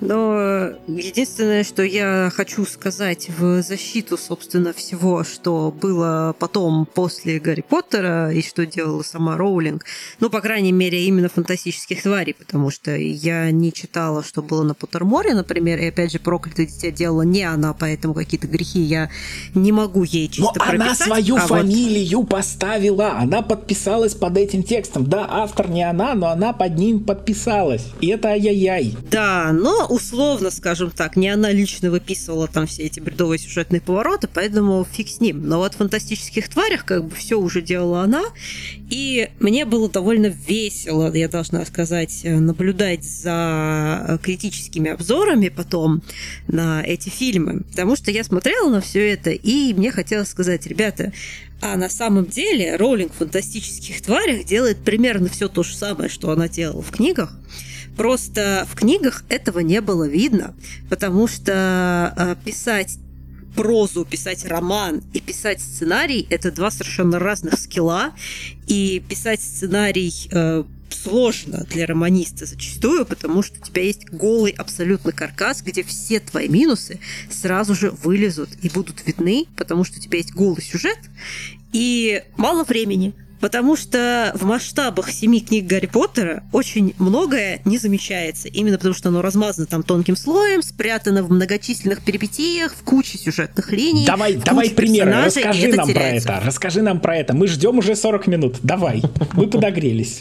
Но единственное, что я хочу сказать в защиту, собственно, всего, что было потом после Гарри Поттера и что делала сама Роулинг, ну, по крайней мере, именно фантастических тварей, потому что я не читала, что было на Поттерморе, например, и опять же, проклятое дитя делала не она, поэтому какие-то грехи я не могу ей чисто Но прописать, она свою а фамилию вот... поставила, она подписалась под этим текстом. Да, автор не она, но она под ним подписалась. И это ай-яй-яй. Да, но условно, скажем так, не она лично выписывала там все эти бредовые сюжетные повороты, поэтому фиг с ним. Но вот в «Фантастических тварях» как бы все уже делала она, и мне было довольно весело, я должна сказать, наблюдать за критическими обзорами потом на эти фильмы, потому что я смотрела на все это, и мне хотелось сказать, ребята, а на самом деле Роулинг в «Фантастических тварях» делает примерно все то же самое, что она делала в книгах. Просто в книгах этого не было видно, потому что э, писать прозу, писать роман и писать сценарий – это два совершенно разных скилла. И писать сценарий э, сложно для романиста зачастую, потому что у тебя есть голый абсолютно каркас, где все твои минусы сразу же вылезут и будут видны, потому что у тебя есть голый сюжет и мало времени. Потому что в масштабах семи книг Гарри Поттера очень многое не замечается. Именно потому что оно размазано там тонким слоем, спрятано в многочисленных перипетиях, в куче сюжетных линий. Давай, давай примеры, расскажи нам теряется. про это. Расскажи нам про это. Мы ждем уже 40 минут. Давай. Мы *laughs* подогрелись.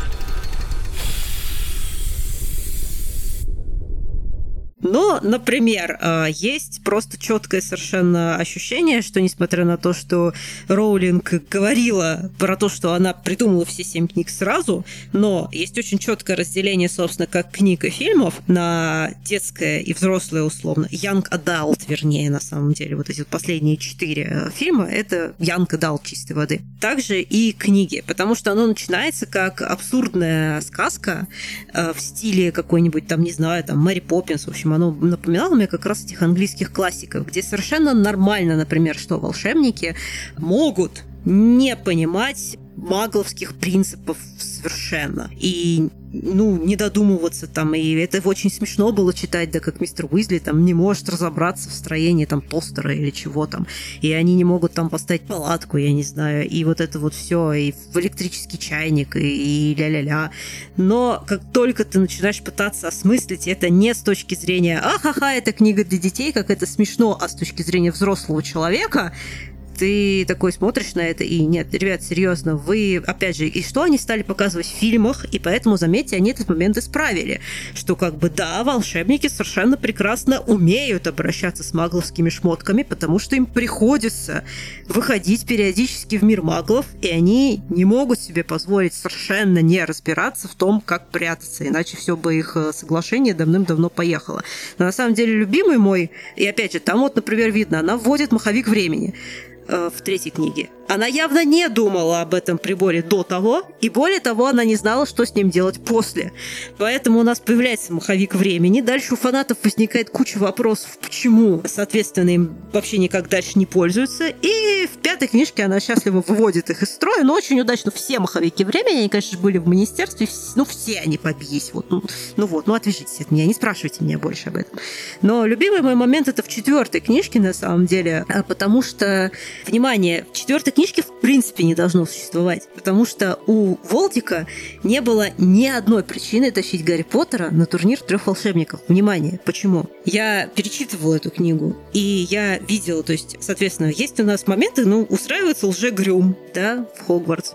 Но, например, а, есть просто четкое совершенно ощущение, что несмотря на то, что Роулинг говорила про то, что она придумала все семь книг сразу, но есть очень четкое разделение, собственно, как книг и фильмов на детское и взрослое условно. Young Adult, вернее, на самом деле. Вот эти последние четыре э, фильма — это Young Adult чистой воды. Также и книги, потому что оно начинается как абсурдная сказка э, в стиле какой-нибудь там, не знаю, там, Мэри Поппинс, в общем, оно напоминало мне как раз этих английских классиков, где совершенно нормально, например, что волшебники могут не понимать магловских принципов совершенно. И ну, не додумываться там, и это очень смешно было читать, да, как мистер Уизли там не может разобраться в строении там тостера или чего там, и они не могут там поставить палатку, я не знаю, и вот это вот все, и в электрический чайник, и, и ля-ля-ля. Но как только ты начинаешь пытаться осмыслить это не с точки зрения «Ахаха, это книга для детей, как это смешно», а с точки зрения взрослого человека, ты такой смотришь на это, и нет, ребят, серьезно, вы, опять же, и что они стали показывать в фильмах, и поэтому, заметьте, они этот момент исправили, что как бы да, волшебники совершенно прекрасно умеют обращаться с магловскими шмотками, потому что им приходится выходить периодически в мир маглов, и они не могут себе позволить совершенно не разбираться в том, как прятаться, иначе все бы их э, соглашение давным-давно поехало. Но на самом деле любимый мой, и опять же, там вот, например, видно, она вводит маховик времени. Э, в третьей книге. Она явно не думала об этом приборе до того, и более того, она не знала, что с ним делать после. Поэтому у нас появляется маховик времени, дальше у фанатов возникает куча вопросов, почему, соответственно, им вообще никак дальше не пользуются, и в пятой книжке она счастливо выводит их из строя, но очень удачно все маховики времени, они, конечно, были в министерстве, ну, все они побились, вот, ну, ну вот, ну, отвяжитесь от меня, не спрашивайте меня больше об этом. Но любимый мой момент это в четвертой книжке, на самом деле, а, потому что Внимание, в четвертой книжке в принципе не должно существовать, потому что у Волтика не было ни одной причины тащить Гарри Поттера на турнир трех волшебников. Внимание, почему? Я перечитывала эту книгу, и я видела, то есть, соответственно, есть у нас моменты, ну, устраивается лже-грюм, да, в Хогвартс.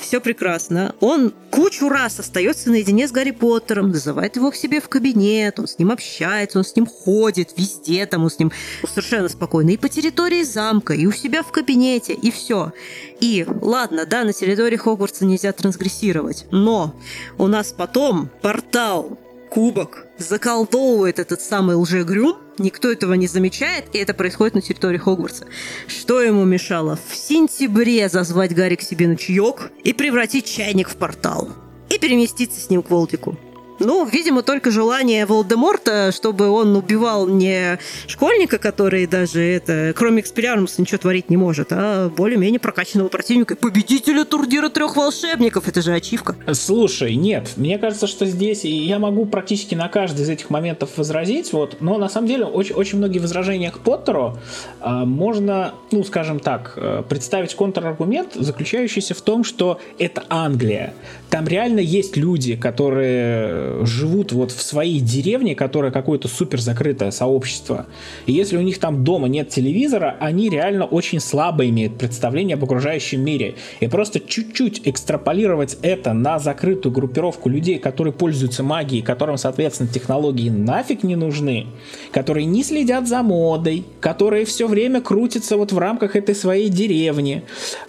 Все прекрасно. Он кучу раз остается наедине с Гарри Поттером, называет его к себе в кабинет, он с ним общается, он с ним ходит везде, там он с ним совершенно спокойно и по территории замка, и у себя в кабинете, и все. И ладно, да, на территории Хогвартса нельзя трансгрессировать, но у нас потом портал, кубок заколдовывает этот самый лжегрюм, никто этого не замечает, и это происходит на территории Хогвартса. Что ему мешало? В сентябре зазвать Гарри к себе на чаек и превратить чайник в портал. И переместиться с ним к Волтику. Ну, видимо, только желание Волдеморта, чтобы он убивал не школьника, который даже это, кроме экспериармуса, ничего творить не может, а более-менее прокачанного противника. Победителя турнира трех волшебников. Это же ачивка. Слушай, нет, мне кажется, что здесь я могу практически на каждый из этих моментов возразить, вот, но на самом деле очень, очень многие возражения к Поттеру э, можно, ну, скажем так, э, представить контраргумент, заключающийся в том, что это Англия. Там реально есть люди, которые живут вот в своей деревне, которая какое-то супер закрытое сообщество. И если у них там дома нет телевизора, они реально очень слабо имеют представление об окружающем мире. И просто чуть-чуть экстраполировать это на закрытую группировку людей, которые пользуются магией, которым, соответственно, технологии нафиг не нужны, которые не следят за модой, которые все время крутятся вот в рамках этой своей деревни.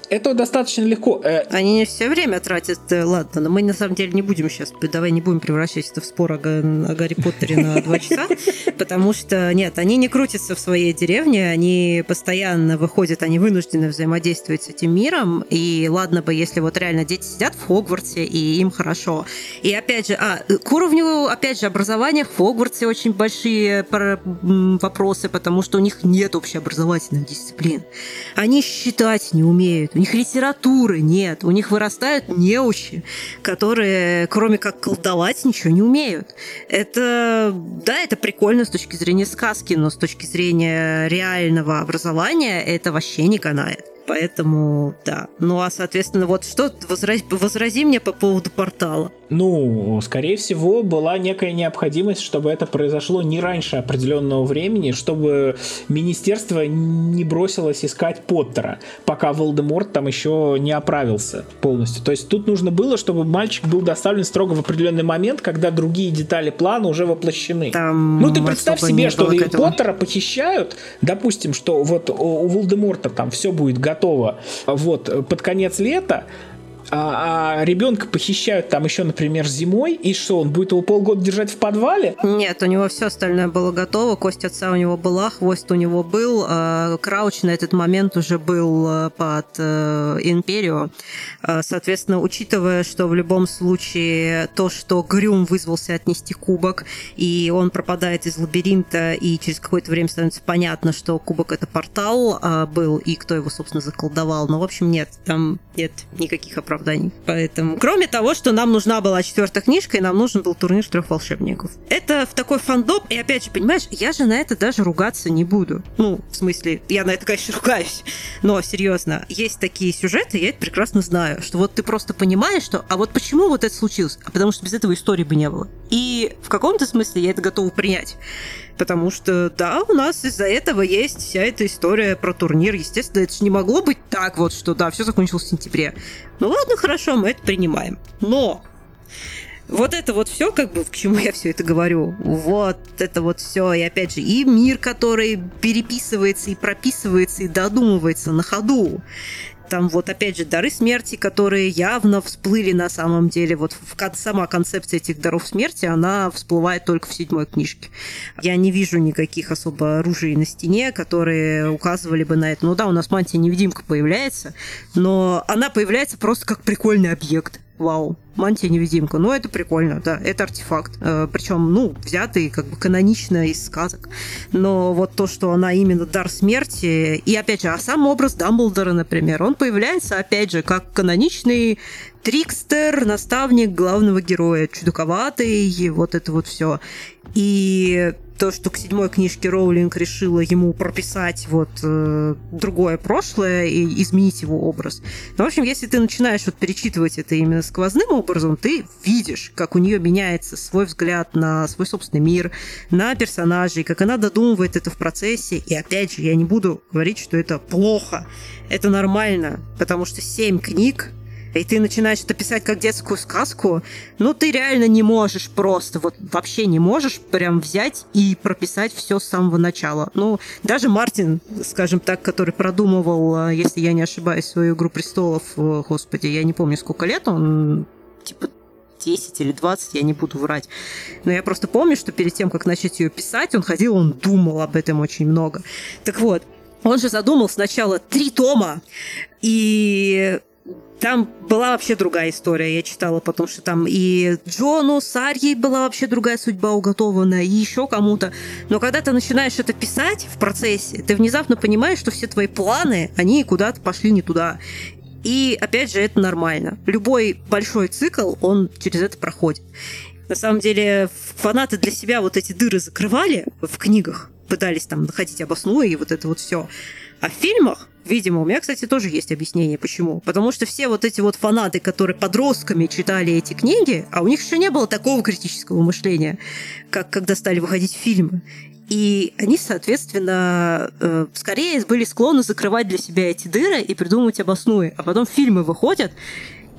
Это достаточно легко. Э, они не все время тратят, э, ладно, но мы на самом деле не будем сейчас, давай не будем превращать это в спор о, о Гарри Поттере на два часа, потому что, нет, они не крутятся в своей деревне, они постоянно выходят, они вынуждены взаимодействовать с этим миром, и ладно бы, если вот реально дети сидят в Хогвартсе, и им хорошо. И опять же, а, к уровню, опять же, образования в Хогвартсе очень большие вопросы, потому что у них нет общеобразовательных дисциплин. Они считать не умеют, у них литературы нет, у них вырастают неучи, которые, кроме как колдовать, ничего не умеют. Это, да, это прикольно с точки зрения сказки, но с точки зрения реального образования это вообще не канает. Поэтому, да. Ну, а, соответственно, вот что, возрази, возрази мне по поводу портала. Ну, скорее всего, была некая необходимость, чтобы это произошло не раньше определенного времени, чтобы министерство не бросилось искать Поттера, пока Волдеморт там еще не оправился полностью. То есть тут нужно было, чтобы мальчик был доставлен строго в определенный момент, когда другие детали плана уже воплощены. Там ну, ты представь себе, что Поттера похищают, допустим, что вот у Волдеморта там все будет готово вот под конец лета, а, а ребенка похищают там еще, например, зимой, и что, он будет его полгода держать в подвале? Нет, у него все остальное было готово, кость отца у него была, хвост у него был, а Крауч на этот момент уже был а, под э. А, соответственно, учитывая, что в любом случае то, что Грюм вызвался отнести кубок, и он пропадает из лабиринта, и через какое-то время становится понятно, что кубок это портал был, и кто его, собственно, заколдовал. Но, в общем, нет, там нет никаких оправданий оправданий. Поэтому, кроме того, что нам нужна была четвертая книжка, и нам нужен был турнир трех волшебников. Это в такой фандоп, и опять же, понимаешь, я же на это даже ругаться не буду. Ну, в смысле, я на это, конечно, *laughs* ругаюсь. Но, серьезно, есть такие сюжеты, я это прекрасно знаю, что вот ты просто понимаешь, что, а вот почему вот это случилось? А потому что без этого истории бы не было. И в каком-то смысле я это готова принять. Потому что, да, у нас из-за этого есть вся эта история про турнир. Естественно, это же не могло быть так вот, что да, все закончилось в сентябре. Ну ладно, хорошо, мы это принимаем. Но вот это вот все, как бы, к чему я все это говорю, вот это вот все, и опять же, и мир, который переписывается и прописывается и додумывается на ходу, там вот опять же дары смерти, которые явно всплыли на самом деле. Вот в, сама концепция этих даров смерти, она всплывает только в седьмой книжке. Я не вижу никаких особо оружий на стене, которые указывали бы на это. Ну да, у нас мантия-невидимка появляется, но она появляется просто как прикольный объект вау, мантия-невидимка. Ну, это прикольно, да, это артефакт. Э, причем, ну, взятый как бы канонично из сказок. Но вот то, что она именно дар смерти, и опять же, а сам образ Дамблдора, например, он появляется, опять же, как каноничный трикстер, наставник главного героя, чудаковатый, вот это вот все. И то, что к седьмой книжке Роулинг решила ему прописать вот э, другое прошлое и изменить его образ. Но, в общем, если ты начинаешь вот перечитывать это именно сквозным образом, ты видишь, как у нее меняется свой взгляд на свой собственный мир, на персонажей, как она додумывает это в процессе. И опять же, я не буду говорить, что это плохо. Это нормально, потому что семь книг и ты начинаешь это писать как детскую сказку, ну ты реально не можешь просто, вот вообще не можешь прям взять и прописать все с самого начала. Ну, даже Мартин, скажем так, который продумывал, а, если я не ошибаюсь, свою «Игру престолов», господи, я не помню, сколько лет он, типа 10 или 20, я не буду врать. Но я просто помню, что перед тем, как начать ее писать, он ходил, он думал об этом очень много. Так вот, он же задумал сначала три тома, и там была вообще другая история, я читала, потому что там и Джону, Сарьей была вообще другая судьба уготована, и еще кому-то. Но когда ты начинаешь это писать в процессе, ты внезапно понимаешь, что все твои планы, они куда-то пошли не туда. И опять же, это нормально. Любой большой цикл, он через это проходит. На самом деле, фанаты для себя вот эти дыры закрывали в книгах, пытались там находить обосную и вот это вот все. А в фильмах Видимо, у меня, кстати, тоже есть объяснение, почему. Потому что все вот эти вот фанаты, которые подростками читали эти книги, а у них еще не было такого критического мышления, как когда стали выходить фильмы. И они, соответственно, э, скорее были склонны закрывать для себя эти дыры и придумывать обосную. А потом фильмы выходят,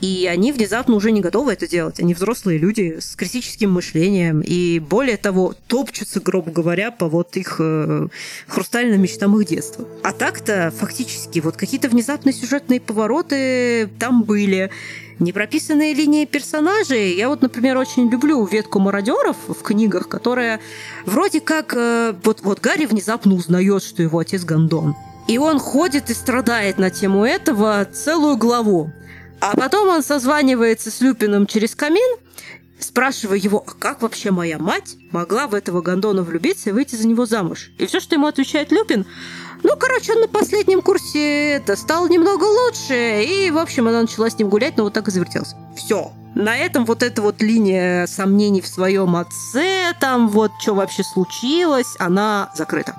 и они внезапно уже не готовы это делать. Они взрослые люди с критическим мышлением. И более того, топчутся, грубо говоря, по вот их э, хрустальным мечтам их детства. А так-то фактически вот какие-то внезапные сюжетные повороты там были. Непрописанные линии персонажей. Я вот, например, очень люблю ветку мародеров в книгах, которая вроде как... Э, вот, вот Гарри внезапно узнает, что его отец Гондон. И он ходит и страдает на тему этого целую главу. А потом он созванивается с Люпином через камин, спрашивая его, а как вообще моя мать могла в этого гондона влюбиться и выйти за него замуж? И все, что ему отвечает Люпин, ну, короче, он на последнем курсе это стал немного лучше, и, в общем, она начала с ним гулять, но вот так и завертелся. Все. На этом вот эта вот линия сомнений в своем отце, там вот что вообще случилось, она закрыта.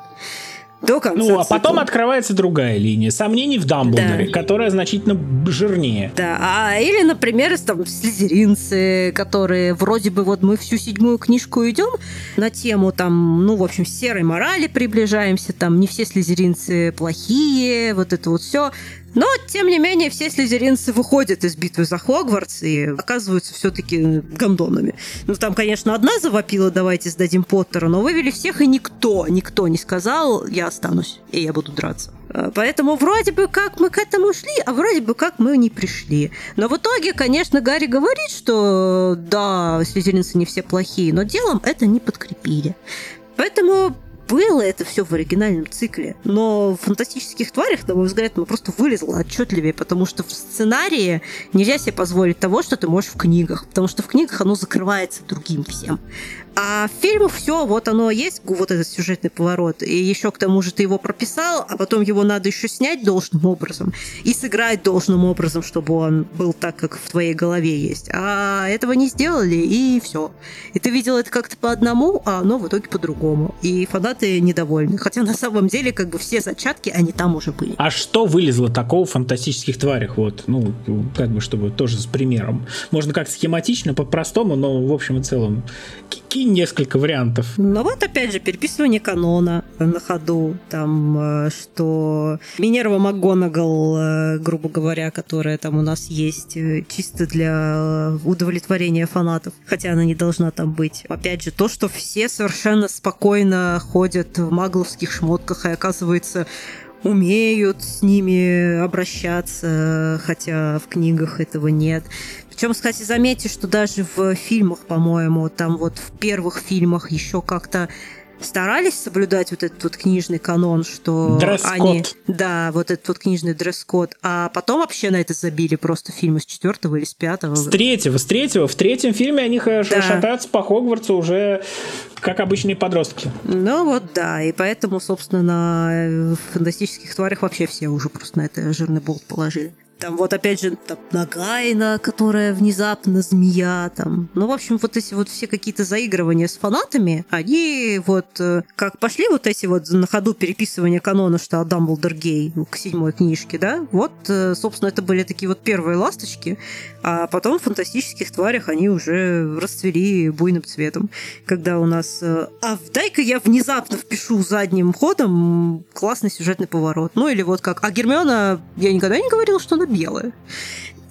До конца ну, а цикла. потом открывается другая линия. Сомнений в Дамблдоре, да. которая значительно жирнее. Да, а, или, например, там слизеринцы, которые вроде бы вот мы всю седьмую книжку идем на тему там, ну, в общем, серой морали приближаемся, там не все слизеринцы плохие, вот это вот все. Но, тем не менее, все слизеринцы выходят из битвы за Хогвартс и оказываются все-таки гондонами. Ну, там, конечно, одна завопила, давайте сдадим Поттера, но вывели всех, и никто, никто не сказал, я останусь, и я буду драться. А, поэтому вроде бы как мы к этому шли, а вроде бы как мы не пришли. Но в итоге, конечно, Гарри говорит, что да, слизеринцы не все плохие, но делом это не подкрепили. Поэтому было это все в оригинальном цикле, но в фантастических тварях, на мой взгляд, оно просто вылезло отчетливее, потому что в сценарии нельзя себе позволить того, что ты можешь в книгах, потому что в книгах оно закрывается другим всем. А в фильмах все, вот оно есть, вот этот сюжетный поворот. И еще к тому же ты его прописал, а потом его надо еще снять должным образом и сыграть должным образом, чтобы он был так, как в твоей голове есть. А этого не сделали, и все. И ты видел это как-то по одному, а оно в итоге по-другому. И фанаты недовольны. Хотя на самом деле, как бы все зачатки, они там уже были. А что вылезло такого в фантастических тварях? Вот, ну, как бы, чтобы тоже с примером. Можно как схематично, по-простому, но в общем и целом Кинь несколько вариантов. Ну вот опять же, переписывание канона на ходу. Там, э, что Минерва МакГонагал, э, грубо говоря, которая там у нас есть э, чисто для удовлетворения фанатов, хотя она не должна там быть. Опять же, то, что все совершенно спокойно ходят в магловских шмотках, и оказывается умеют с ними обращаться, хотя в книгах этого нет. Причем, кстати, заметьте, что даже в фильмах, по-моему, там вот в первых фильмах еще как-то старались соблюдать вот этот вот книжный канон, что они... Да, вот этот вот книжный дресс-код. А потом вообще на это забили просто фильмы с четвертого или с пятого. С третьего, с третьего. В третьем фильме они да. шатаются по Хогвартсу уже как обычные подростки. Ну вот да, и поэтому, собственно, на фантастических тварях вообще все уже просто на это жирный болт положили. Там вот опять же там, Нагайна, которая внезапно змея, там. Ну, в общем, вот эти вот все какие-то заигрывания с фанатами, они вот э, как пошли вот эти вот на ходу переписывания канона, что Дамблдор гей к седьмой книжке, да, вот, э, собственно, это были такие вот первые ласточки, а потом в фантастических тварях они уже расцвели буйным цветом, когда у нас... Э, а дай-ка я внезапно впишу задним ходом классный сюжетный поворот. Ну, или вот как... А Гермиона, я никогда не говорила, что она белая.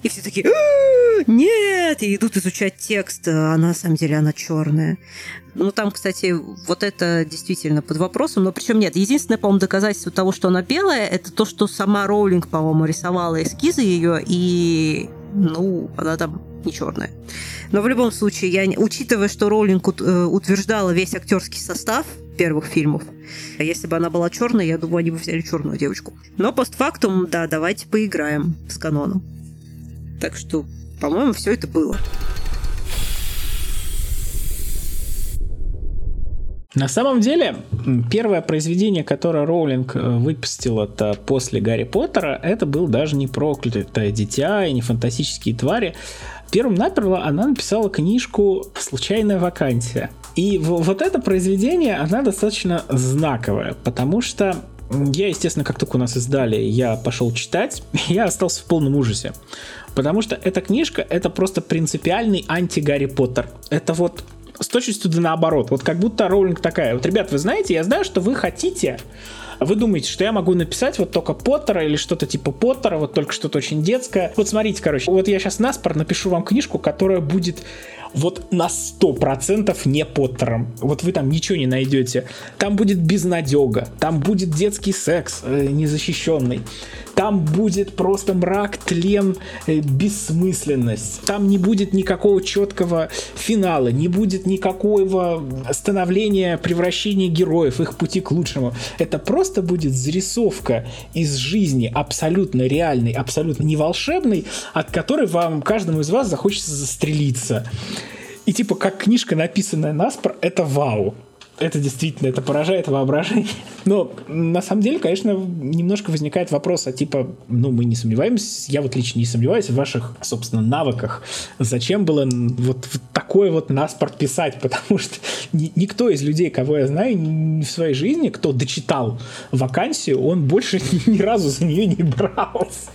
И все такие, «А, нет, и идут изучать текст, а на самом деле она черная. Ну, там, кстати, вот это действительно под вопросом, но причем нет. Единственное, по-моему, доказательство того, что она белая, это то, что сама Роулинг, по-моему, рисовала эскизы ее, и, ну, она там не черная. Но в любом случае, я, учитывая, что Роулинг э, утверждала весь актерский состав первых фильмов, а если бы она была черной, я думаю, они бы взяли черную девочку. Но постфактум, да, давайте поиграем с каноном. Так что, по-моему, все это было. На самом деле, первое произведение, которое Роулинг э, выпустил это после Гарри Поттера, это был даже не проклятое дитя и не фантастические твари. Первым наперво она написала книжку «Случайная вакансия». И вот это произведение, она достаточно знаковое, потому что я, естественно, как только у нас издали, я пошел читать, *laughs* я остался в полном ужасе. Потому что эта книжка, это просто принципиальный анти-Гарри Поттер. Это вот с точностью да наоборот. Вот как будто Роулинг такая. Вот, ребят, вы знаете, я знаю, что вы хотите вы думаете, что я могу написать вот только Поттера или что-то типа Поттера, вот только что-то очень детское. Вот смотрите, короче, вот я сейчас наспор напишу вам книжку, которая будет вот на 100% не Поттером. Вот вы там ничего не найдете. Там будет безнадега, там будет детский секс э, незащищенный, там будет просто мрак, тлен, э, бессмысленность. Там не будет никакого четкого финала, не будет никакого становления, превращения героев, их пути к лучшему. Это просто будет зарисовка из жизни абсолютно реальной, абсолютно не волшебной, от которой вам, каждому из вас захочется застрелиться. И типа, как книжка, написанная наспор, это вау это действительно, это поражает воображение. Но на самом деле, конечно, немножко возникает вопрос, а типа, ну, мы не сомневаемся, я вот лично не сомневаюсь в ваших, собственно, навыках. Зачем было вот такой вот наспорт писать? Потому что никто из людей, кого я знаю в своей жизни, кто дочитал вакансию, он больше ни разу за нее не брался.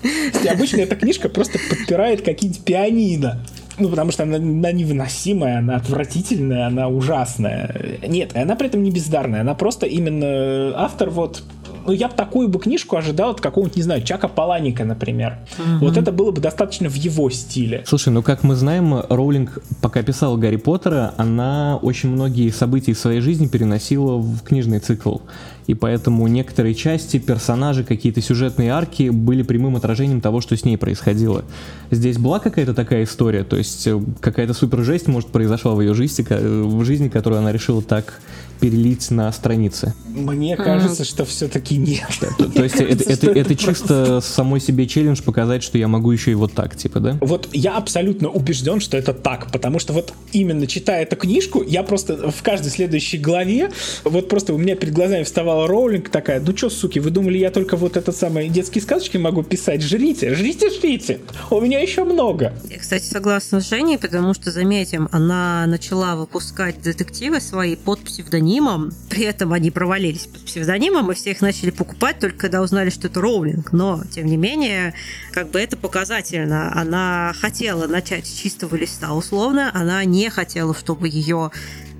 Обычно эта книжка просто подпирает какие-нибудь пианино. Ну, потому что она, она невыносимая, она отвратительная, она ужасная. Нет, она при этом не бездарная, она просто именно автор вот ну, я бы такую бы книжку ожидал от какого-нибудь, не знаю, Чака Паланика, например. Угу. Вот это было бы достаточно в его стиле. Слушай, ну, как мы знаем, Роулинг, пока писала Гарри Поттера, она очень многие события в своей жизни переносила в книжный цикл и поэтому некоторые части, персонажи, какие-то сюжетные арки были прямым отражением того, что с ней происходило. Здесь была какая-то такая история, то есть э, какая-то супер жесть, может, произошла в ее жизни, в жизни, которую она решила так перелить на страницы. Мне кажется, что все-таки нет. То, есть это чисто самой себе челлендж показать, что я могу еще и вот так, типа, да? Вот я абсолютно убежден, что это так, потому что вот именно читая эту книжку, я просто в каждой следующей главе, вот просто у меня перед глазами вставала Роулинг такая, ну что, суки, вы думали, я только вот этот самый детские сказочки могу писать? Жрите, жрите, жрите, у меня еще много. Я, кстати, согласна с Женей, потому что, заметим, она начала выпускать детективы свои под псевдонимом псевдонимом. При этом они провалились под псевдонимом, и все их начали покупать только когда узнали, что это Роулинг. Но, тем не менее, как бы это показательно. Она хотела начать с чистого листа условно, она не хотела, чтобы ее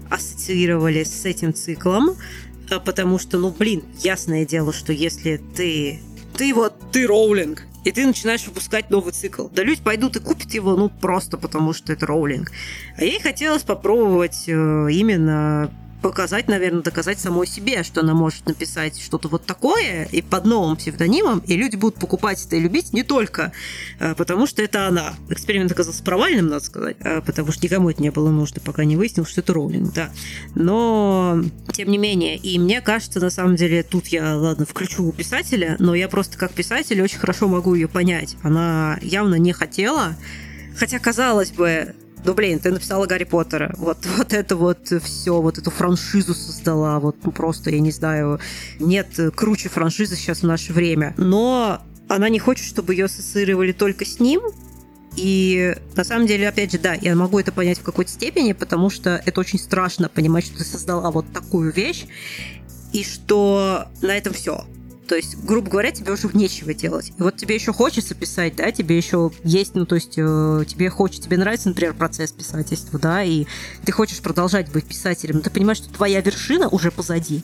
ассоциировали с этим циклом, а потому что, ну, блин, ясное дело, что если ты ты вот, ты Роулинг, и ты начинаешь выпускать новый цикл. Да люди пойдут и купят его, ну, просто потому что это Роулинг. А ей хотелось попробовать э, именно показать, наверное, доказать самой себе, что она может написать что-то вот такое и под новым псевдонимом, и люди будут покупать это и любить не только э, потому, что это она. Эксперимент оказался провальным, надо сказать, э, потому что никому это не было нужно, пока не выяснил, что это Роулинг, да. Но, тем не менее, и мне кажется, на самом деле, тут я, ладно, включу писателя, но я просто как писатель очень хорошо могу ее понять. Она явно не хотела, хотя, казалось бы, ну, блин, ты написала Гарри Поттера. Вот, *laughs* вот это вот все, вот эту франшизу создала. Вот ну, просто, я не знаю, нет круче франшизы сейчас в наше время. Но она не хочет, чтобы ее ассоциировали только с ним, и на самом деле, опять же, да, я могу это понять в какой-то степени, потому что это очень страшно понимать, что ты создала вот такую вещь, и что на этом все. То есть, грубо говоря, тебе уже нечего делать. И вот тебе еще хочется писать, да, тебе еще есть, ну, то есть, э, тебе хочется, тебе нравится, например, процесс писательства, да, и ты хочешь продолжать быть писателем, но ты понимаешь, что твоя вершина уже позади.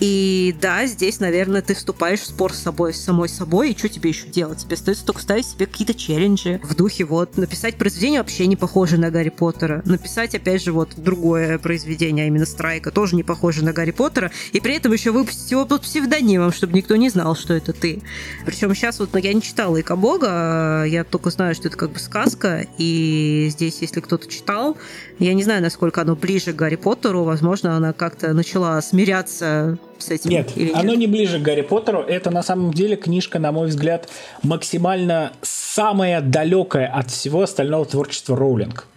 И да, здесь, наверное, ты вступаешь в спор с собой, с самой собой, и что тебе еще делать? Тебе остается только ставить себе какие-то челленджи в духе вот написать произведение вообще не похоже на Гарри Поттера, написать, опять же, вот другое произведение, а именно Страйка, тоже не похоже на Гарри Поттера, и при этом еще выпустить его под псевдонимом, чтобы никто не знал, что это ты. Причем сейчас вот ну, я не читала Ика Бога, я только знаю, что это как бы сказка, и здесь, если кто-то читал, я не знаю, насколько оно ближе к Гарри Поттеру, возможно, она как-то начала смиряться с этим? Нет, или нет, оно не ближе к Гарри Поттеру. Это на самом деле книжка, на мой взгляд, максимально самая далекая от всего остального творчества Роулинг.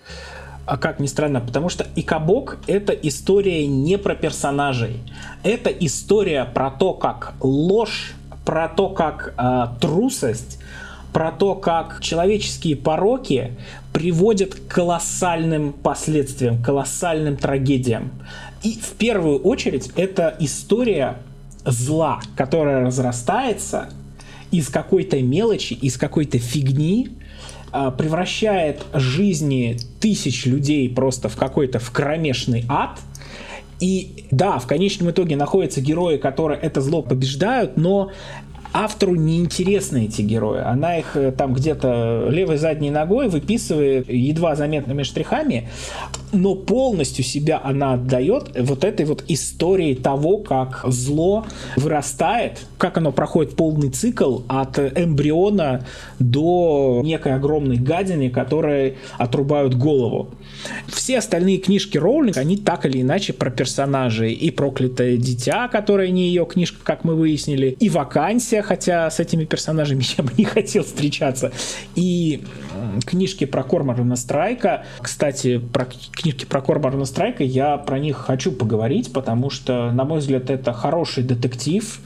А как ни странно, потому что Икабок — это история не про персонажей. Это история про то, как ложь, про то, как э, трусость, про то, как человеческие пороки приводят к колоссальным последствиям, колоссальным трагедиям. И в первую очередь это история зла, которая разрастается из какой-то мелочи, из какой-то фигни, а, превращает жизни тысяч людей просто в какой-то в кромешный ад. И да, в конечном итоге находятся герои, которые это зло побеждают, но автору неинтересны эти герои. Она их э, там где-то левой задней ногой выписывает едва заметными штрихами, но полностью себя она отдает вот этой вот истории того, как зло вырастает, как оно проходит полный цикл от эмбриона до некой огромной гадины, которые отрубают голову. Все остальные книжки Роулинг, они так или иначе про персонажей. И «Проклятое дитя», которое не ее книжка, как мы выяснили, и «Вакансия», хотя с этими персонажами *laughs* я бы не хотел встречаться, и книжки про Корморана Страйка. Кстати, про книжки про Корморана Страйка я про них хочу поговорить, потому что, на мой взгляд, это хороший детектив,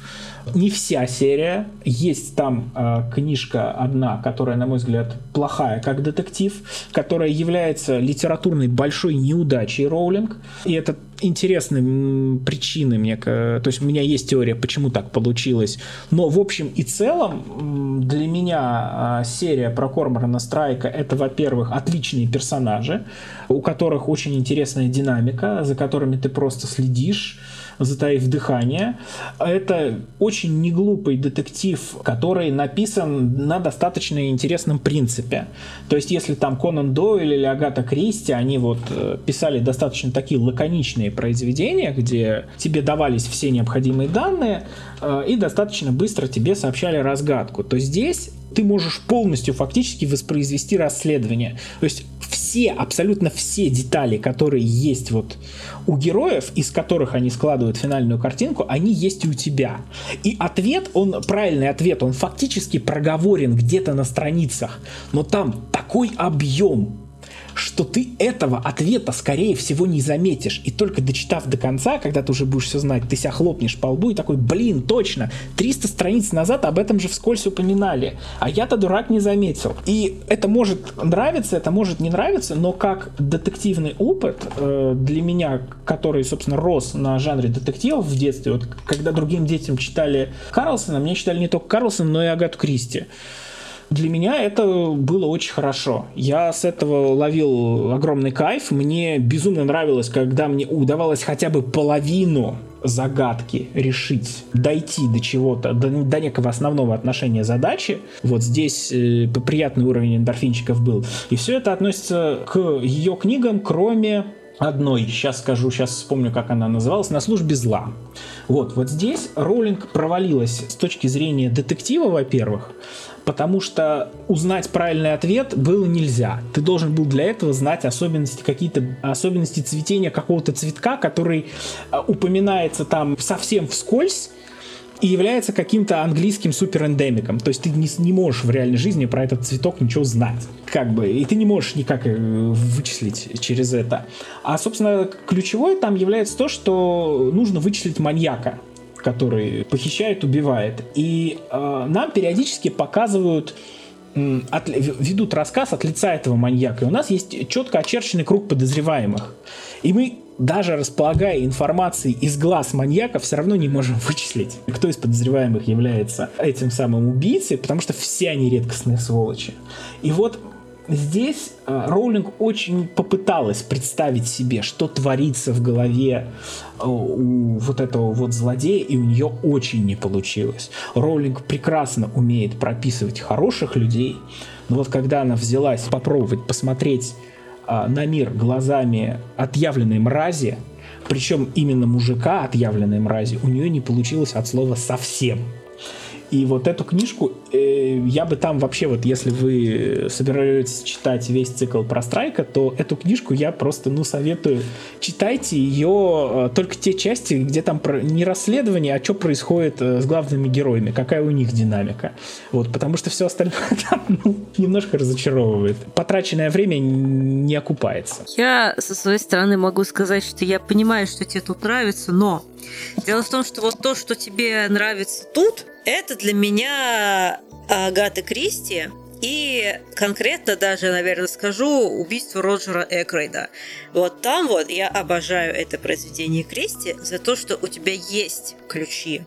не вся серия. Есть там э, книжка одна, которая, на мой взгляд, плохая как детектив, которая является литературной большой неудачей Роулинг. И это интересные причины мне, то есть у меня есть теория, почему так получилось. Но в общем и целом для меня а, серия про Корморана Страйка это, во-первых, отличные персонажи, у которых очень интересная динамика, за которыми ты просто следишь затаив дыхание. Это очень неглупый детектив, который написан на достаточно интересном принципе. То есть, если там Конан Дойль или Агата Кристи, они вот э, писали достаточно такие лаконичные произведения, где тебе давались все необходимые данные э, и достаточно быстро тебе сообщали разгадку, то здесь ты можешь полностью фактически воспроизвести расследование. То есть все, абсолютно все детали, которые есть вот у героев, из которых они складывают финальную картинку, они есть и у тебя. И ответ, он, правильный ответ, он фактически проговорен где-то на страницах, но там такой объем что ты этого ответа, скорее всего, не заметишь. И только дочитав до конца, когда ты уже будешь все знать, ты себя хлопнешь по лбу и такой, блин, точно, 300 страниц назад об этом же вскользь упоминали, а я-то дурак не заметил. И это может нравиться, это может не нравиться, но как детективный опыт э, для меня, который, собственно, рос на жанре детективов в детстве, вот когда другим детям читали Карлсона, мне читали не только Карлсона, но и Агату Кристи для меня это было очень хорошо. Я с этого ловил огромный кайф. Мне безумно нравилось, когда мне удавалось хотя бы половину загадки решить, дойти до чего-то, до, до некого основного отношения задачи. Вот здесь э, приятный уровень эндорфинчиков был. И все это относится к ее книгам, кроме одной, сейчас скажу, сейчас вспомню, как она называлась, «На службе зла». Вот, вот здесь Роулинг провалилась с точки зрения детектива, во-первых, потому что узнать правильный ответ было нельзя. Ты должен был для этого знать особенности, какие-то особенности цветения какого-то цветка, который а, упоминается там совсем вскользь, и является каким-то английским суперэндемиком. То есть ты не, не можешь в реальной жизни про этот цветок ничего знать. Как бы. И ты не можешь никак э, вычислить через это. А, собственно, ключевое там является то, что нужно вычислить маньяка который похищает, убивает. И э, нам периодически показывают от, ведут рассказ от лица этого маньяка. И у нас есть четко очерченный круг подозреваемых. И мы даже располагая информацией из глаз маньяка, все равно не можем вычислить, кто из подозреваемых является этим самым убийцей, потому что все они редкостные сволочи. И вот здесь э, Роулинг очень попыталась представить себе, что творится в голове э, у вот этого вот злодея, и у нее очень не получилось. Роулинг прекрасно умеет прописывать хороших людей, но вот когда она взялась попробовать посмотреть э, на мир глазами отъявленной мрази, причем именно мужика отъявленной мрази, у нее не получилось от слова совсем. И вот эту книжку э, я бы там вообще, вот если вы собираетесь читать весь цикл про Страйка, то эту книжку я просто, ну, советую. Читайте ее э, только те части, где там не расследование, а что происходит э, с главными героями, какая у них динамика. Вот, потому что все остальное *laughs* там ну, немножко разочаровывает. Потраченное время не окупается. Я со своей стороны могу сказать, что я понимаю, что тебе тут нравится, но дело в том, что вот то, что тебе нравится тут, это для меня Агата Кристи и конкретно даже, наверное, скажу убийство Роджера Экрейда. Вот там вот я обожаю это произведение Кристи за то, что у тебя есть ключи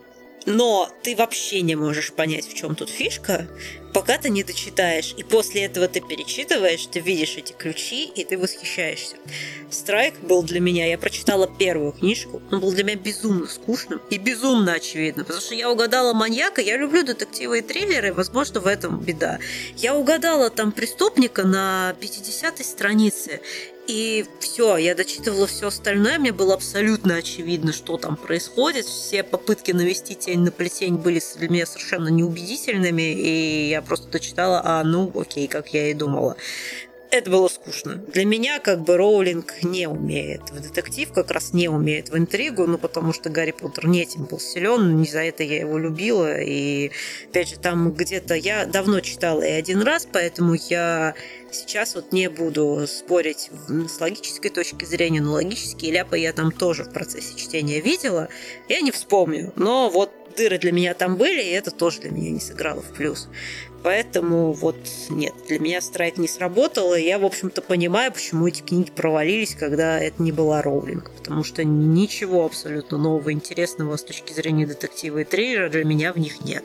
но ты вообще не можешь понять, в чем тут фишка, пока ты не дочитаешь. И после этого ты перечитываешь, ты видишь эти ключи, и ты восхищаешься. Страйк был для меня, я прочитала первую книжку, он был для меня безумно скучным и безумно очевидным, потому что я угадала маньяка, я люблю детективы и триллеры, возможно, в этом беда. Я угадала там преступника на 50-й странице, и все, я дочитывала все остальное, мне было абсолютно очевидно, что там происходит. Все попытки навести тень на плетень были для меня совершенно неубедительными, и я просто дочитала, а ну окей, как я и думала это было скучно. Для меня как бы Роулинг не умеет в детектив, как раз не умеет в интригу, ну потому что Гарри Поттер не этим был силен, не за это я его любила, и опять же там где-то я давно читала и один раз, поэтому я сейчас вот не буду спорить с логической точки зрения, но логические ляпы я там тоже в процессе чтения видела, я не вспомню, но вот дыры для меня там были, и это тоже для меня не сыграло в плюс. Поэтому вот нет, для меня страйк не сработал, и я, в общем-то, понимаю, почему эти книги провалились, когда это не была Роулинг. Потому что ничего абсолютно нового, интересного с точки зрения детектива и триллера для меня в них нет.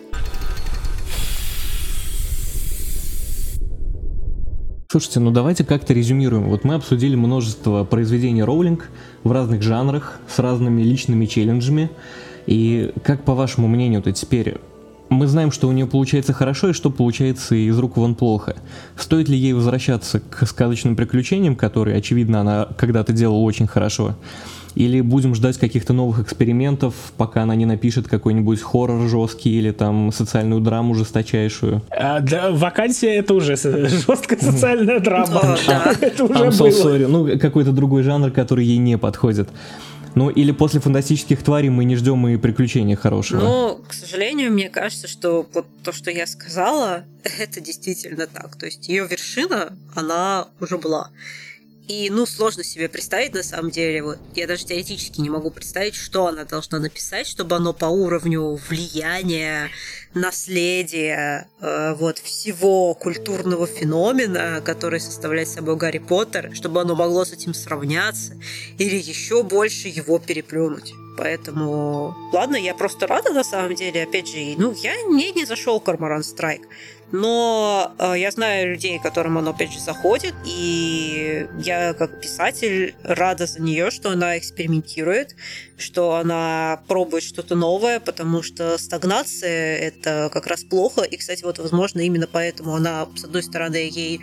Слушайте, ну давайте как-то резюмируем. Вот мы обсудили множество произведений Роулинг в разных жанрах, с разными личными челленджами. И как, по вашему мнению-то теперь мы знаем, что у нее получается хорошо и что получается из рук вон плохо. Стоит ли ей возвращаться к сказочным приключениям, которые, очевидно, она когда-то делала очень хорошо? Или будем ждать каких-то новых экспериментов, пока она не напишет какой-нибудь хоррор жесткий или там социальную драму жесточайшую? А, для вакансия это уже жесткая социальная драма. Это уже было. Ну, какой-то другой жанр, который ей не подходит. Ну, или после фантастических тварей мы не ждем и приключения хорошего. Ну, к сожалению, мне кажется, что вот то, что я сказала, *laughs* это действительно так. То есть ее вершина, она уже была. И, ну, сложно себе представить, на самом деле, вот я даже теоретически не могу представить, что она должна написать, чтобы оно по уровню влияния, наследия, э, вот, всего культурного феномена, который составляет собой Гарри Поттер, чтобы оно могло с этим сравняться или еще больше его переплюнуть. Поэтому, ладно, я просто рада на самом деле. Опять же, ну, я мне не зашел Корморан Страйк. Но э, я знаю людей, которым оно опять же заходит, и я как писатель рада за нее, что она экспериментирует, что она пробует что-то новое, потому что стагнация это как раз плохо. И, кстати, вот, возможно, именно поэтому она, с одной стороны, ей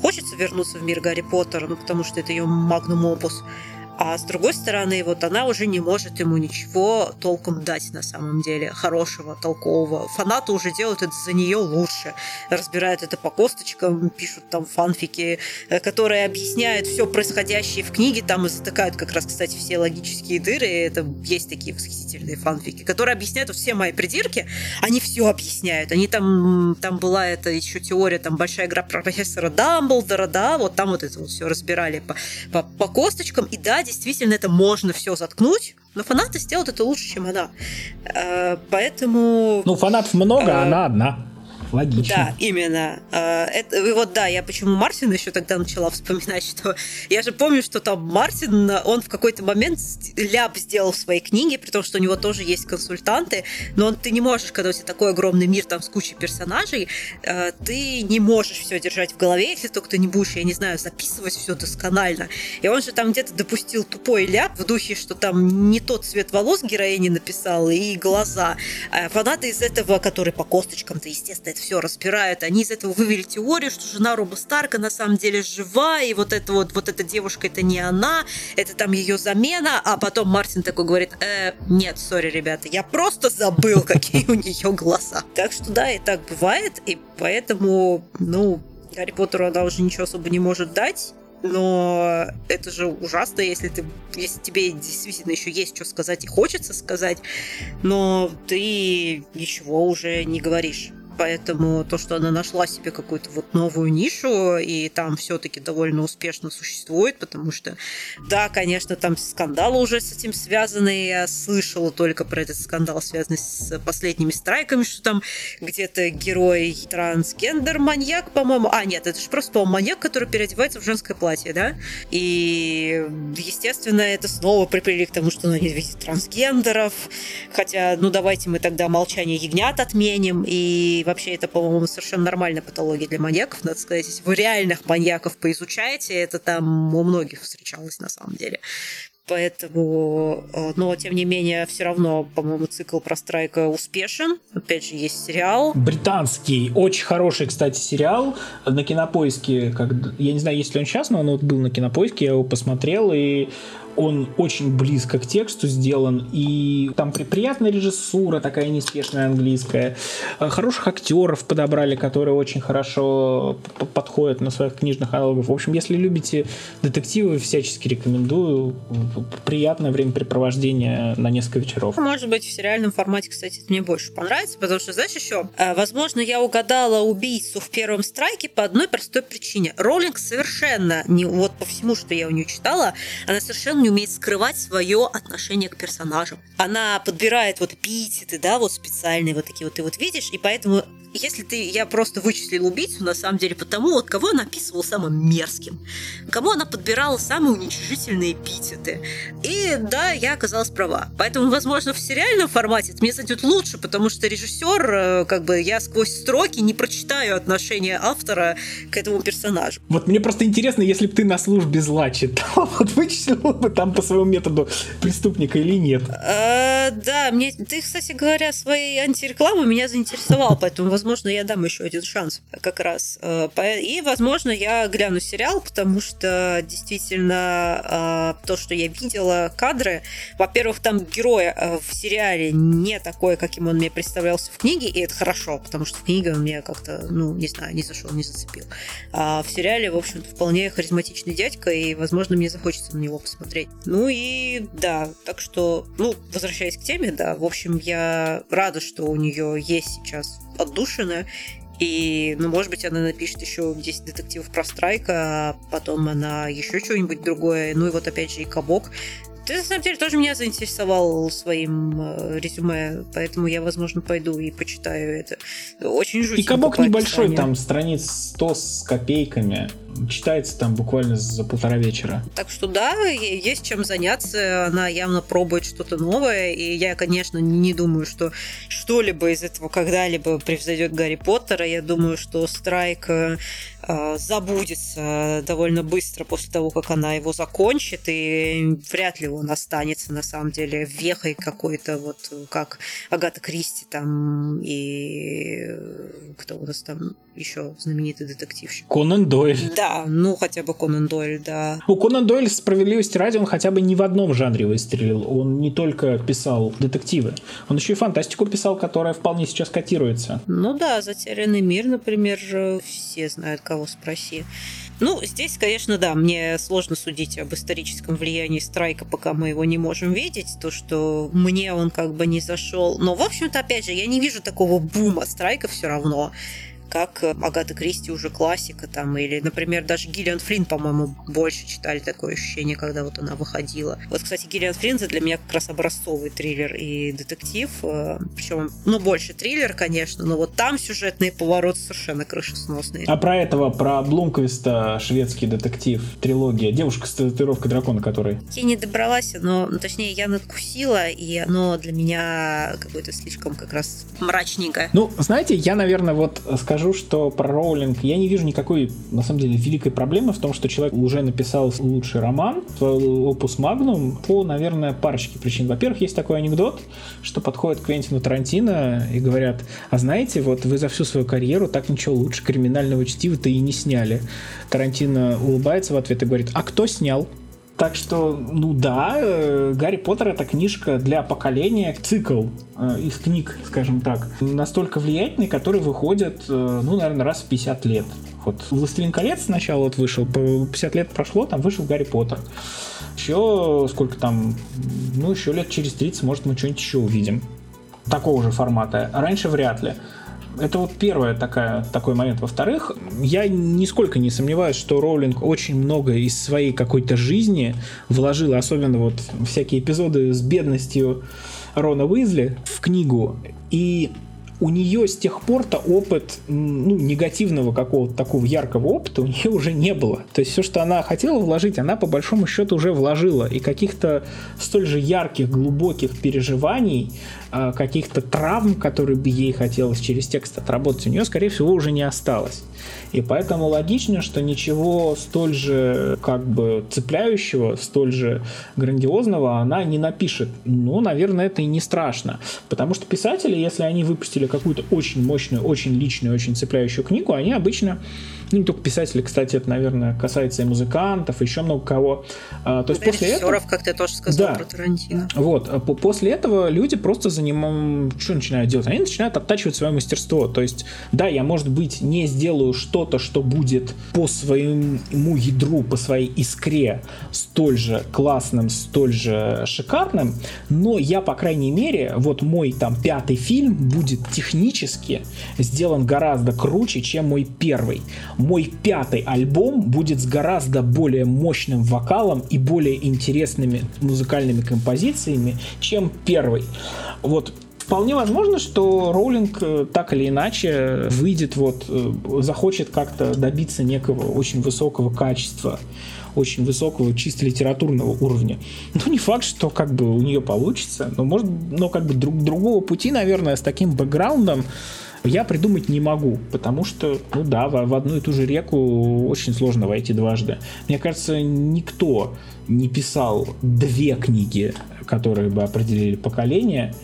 хочется вернуться в мир Гарри Поттера, ну, потому что это ее магнум опус. А с другой стороны, вот она уже не может ему ничего толком дать на самом деле, хорошего, толкового. Фанаты уже делают это за нее лучше. Разбирают это по косточкам, пишут там фанфики, э, которые объясняют все происходящее в книге, там и затыкают как раз, кстати, все логические дыры. Это есть такие восхитительные фанфики, которые объясняют все мои придирки, они все объясняют. Они там, там была эта еще теория, там большая игра про профессора Дамблдора, да, вот там вот это вот все разбирали по, по, по косточкам. И да, действительно это можно все заткнуть, Но фанаты сделают это лучше, чем она. Э, поэтому... Ну, фанатов много, а она одна. Логично. Да, именно. А, это, и вот да, я почему Мартин еще тогда начала вспоминать, *laughs* что я же помню, что там Мартин, он в какой-то момент ляп сделал в своей книге, при том, что у него тоже есть консультанты, но он, ты не можешь, когда у тебя такой огромный мир там с кучей персонажей, а, ты не можешь все держать в голове, если только ты не будешь, я не знаю, записывать все досконально. И он же там где-то допустил тупой ляп в духе, что там не тот цвет волос героини написал и глаза. А фанаты из этого, которые по косточкам-то, естественно, это все разбирают. Они из этого вывели теорию, что жена Роба Старка на самом деле жива, и вот эта вот, вот эта девушка это не она, это там ее замена, а потом Мартин такой говорит, э, нет, сори, ребята, я просто забыл, *laughs* какие у нее глаза. Так что да, и так бывает, и поэтому, ну, Гарри Поттеру она уже ничего особо не может дать, но это же ужасно, если ты, если тебе действительно еще есть что сказать и хочется сказать, но ты ничего уже не говоришь. Поэтому то, что она нашла себе какую-то вот новую нишу, и там все-таки довольно успешно существует, потому что, да, конечно, там скандалы уже с этим связаны. Я слышала только про этот скандал, связанный с последними страйками, что там где-то герой трансгендер-маньяк, по-моему. А, нет, это же просто, по-моему, маньяк, который переодевается в женское платье, да? И, естественно, это снова припрели к тому, что она не видит трансгендеров. Хотя, ну, давайте мы тогда молчание ягнят отменим и вообще это, по-моему, совершенно нормальная патология для маньяков, надо сказать. Если вы реальных маньяков поизучаете, это там у многих встречалось на самом деле. Поэтому, э, но тем не менее, все равно, по-моему, цикл про Страйка успешен. Опять же, есть сериал. Британский, очень хороший, кстати, сериал на кинопоиске. Как, я не знаю, есть ли он сейчас, но он вот был на кинопоиске, я его посмотрел, и он очень близко к тексту сделан, и там приятная режиссура, такая неспешная английская. Э, хороших актеров подобрали, которые очень хорошо подходят на своих книжных аналогов. В общем, если любите детективы, всячески рекомендую. Приятное времяпрепровождение на несколько вечеров. Может быть, в сериальном формате, кстати, это мне больше понравится, потому что, знаешь, еще, э, возможно, я угадала убийцу в первом страйке по одной простой причине. Роллинг совершенно, не, вот по всему, что я у нее читала, она совершенно не умеет скрывать свое отношение к персонажам. Она подбирает вот эпитеты, да, вот специальные вот такие вот ты вот видишь, и поэтому если ты, я просто вычислил убийцу, на самом деле, потому вот кого она описывала самым мерзким, кому она подбирала самые уничижительные эпитеты. И да, я оказалась права. Поэтому, возможно, в сериальном формате это мне зайдет лучше, потому что режиссер, э, как бы я сквозь строки не прочитаю отношение автора к этому персонажу. Вот мне просто интересно, если бы ты на службе зла читал, *laughs* вот вычислил бы там по своему методу преступника или нет. А, да, мне ты, кстати говоря, своей антирекламой меня заинтересовал, поэтому, возможно, я дам еще один шанс как раз. Э, и, возможно, я гляну сериал, потому что действительно э, то, что я видела, кадры, во-первых, там герой э, в сериале не такой, каким он мне представлялся в книге, и это хорошо, потому что он мне как-то, ну, не знаю, не зашел, не зацепил. А в сериале, в общем-то, вполне харизматичный дядька, и, возможно, мне захочется на него посмотреть. Ну и да, так что, ну, возвращаясь к теме, да, в общем, я рада, что у нее есть сейчас отдушина. И, ну, может быть, она напишет еще 10 детективов про Страйка, а потом она еще что-нибудь другое. Ну и вот опять же и Кабок. Ты, на самом деле, тоже меня заинтересовал своим э, резюме, поэтому я, возможно, пойду и почитаю это. Очень жутко. И кабок небольшой, там страниц 100 с копейками. Читается там буквально за полтора вечера. Так что да, есть чем заняться. Она явно пробует что-то новое. И я, конечно, не думаю, что что-либо из этого когда-либо превзойдет Гарри Поттера. Я думаю, что Страйк э, забудется довольно быстро после того, как она его закончит, и вряд ли он останется на самом деле вехой какой-то, вот как Агата Кристи там и кто у нас там еще знаменитый детективщик. Конан Дойль. Да, ну хотя бы Конан Дойль, да. У Конан Дойль, справедливости ради, он хотя бы не в одном жанре выстрелил. Он не только писал детективы, он еще и фантастику писал, которая вполне сейчас котируется. Ну да, «Затерянный мир», например, все знают, кого спроси. Ну, здесь, конечно, да, мне сложно судить об историческом влиянии Страйка, пока мы его не можем видеть, то, что мне он как бы не зашел. Но, в общем-то, опять же, я не вижу такого бума Страйка все равно как Агата Кристи уже классика там, или, например, даже Гиллиан Флинн, по-моему, больше читали такое ощущение, когда вот она выходила. Вот, кстати, Гиллиан Флинн для меня как раз образцовый триллер и детектив, э, причем, ну, больше триллер, конечно, но вот там сюжетные повороты совершенно крышесносные. А про этого, про Блумквиста, шведский детектив, трилогия, девушка с татуировкой дракона, который... Я не добралась, но, ну, точнее, я надкусила, и оно для меня какое-то слишком как раз мрачненькое. Ну, знаете, я, наверное, вот скажу, что про Роулинг я не вижу никакой, на самом деле, великой проблемы в том, что человек уже написал лучший роман, опус магнум, по, наверное, парочке причин. Во-первых, есть такой анекдот, что подходит Квентину Тарантино и говорят, а знаете, вот вы за всю свою карьеру так ничего лучше криминального чтива-то и не сняли. Тарантино улыбается в ответ и говорит, а кто снял? Так что, ну да, э, Гарри Поттер это книжка для поколения, цикл э, из книг, скажем так, настолько влиятельный, который выходит, э, ну, наверное, раз в 50 лет. Вот «Властелин колец» сначала вот вышел, 50 лет прошло, там вышел Гарри Поттер. Еще сколько там, ну, еще лет через 30, может, мы что-нибудь еще увидим. Такого же формата. Раньше вряд ли. Это вот первое такая, такой момент. Во-вторых, я нисколько не сомневаюсь, что Роулинг очень много из своей какой-то жизни вложила, особенно вот всякие эпизоды с бедностью Рона Уизли в книгу. И у нее с тех пор-то опыт ну, негативного какого-то такого яркого опыта у нее уже не было. То есть все, что она хотела вложить, она по большому счету уже вложила. И каких-то столь же ярких, глубоких переживаний, каких-то травм, которые бы ей хотелось через текст отработать, у нее, скорее всего, уже не осталось. И поэтому логично, что ничего столь же как бы цепляющего, столь же грандиозного она не напишет. Ну, наверное, это и не страшно. Потому что писатели, если они выпустили какую-то очень мощную, очень личную, очень цепляющую книгу, они обычно ну, не только писатели, кстати, это, наверное, касается и музыкантов, еще много кого. А, то есть после этого... как ты тоже сказал да. про Тарантино. Вот, а после этого люди просто занимают, что начинают делать? Они начинают оттачивать свое мастерство. То есть, да, я, может быть, не сделаю что-то, что будет по своему ядру, по своей искре столь же классным, столь же шикарным, но я, по крайней мере, вот мой там пятый фильм будет технически сделан гораздо круче, чем мой первый мой пятый альбом будет с гораздо более мощным вокалом и более интересными музыкальными композициями, чем первый. Вот Вполне возможно, что Роулинг э, так или иначе выйдет, вот, э, захочет как-то добиться некого очень высокого качества, очень высокого чисто литературного уровня. Ну, не факт, что как бы у нее получится, но может, но как бы друг, другого пути, наверное, с таким бэкграундом я придумать не могу, потому что, ну да, в, в одну и ту же реку очень сложно войти дважды. Мне кажется, никто не писал две книги, которые бы определили поколение.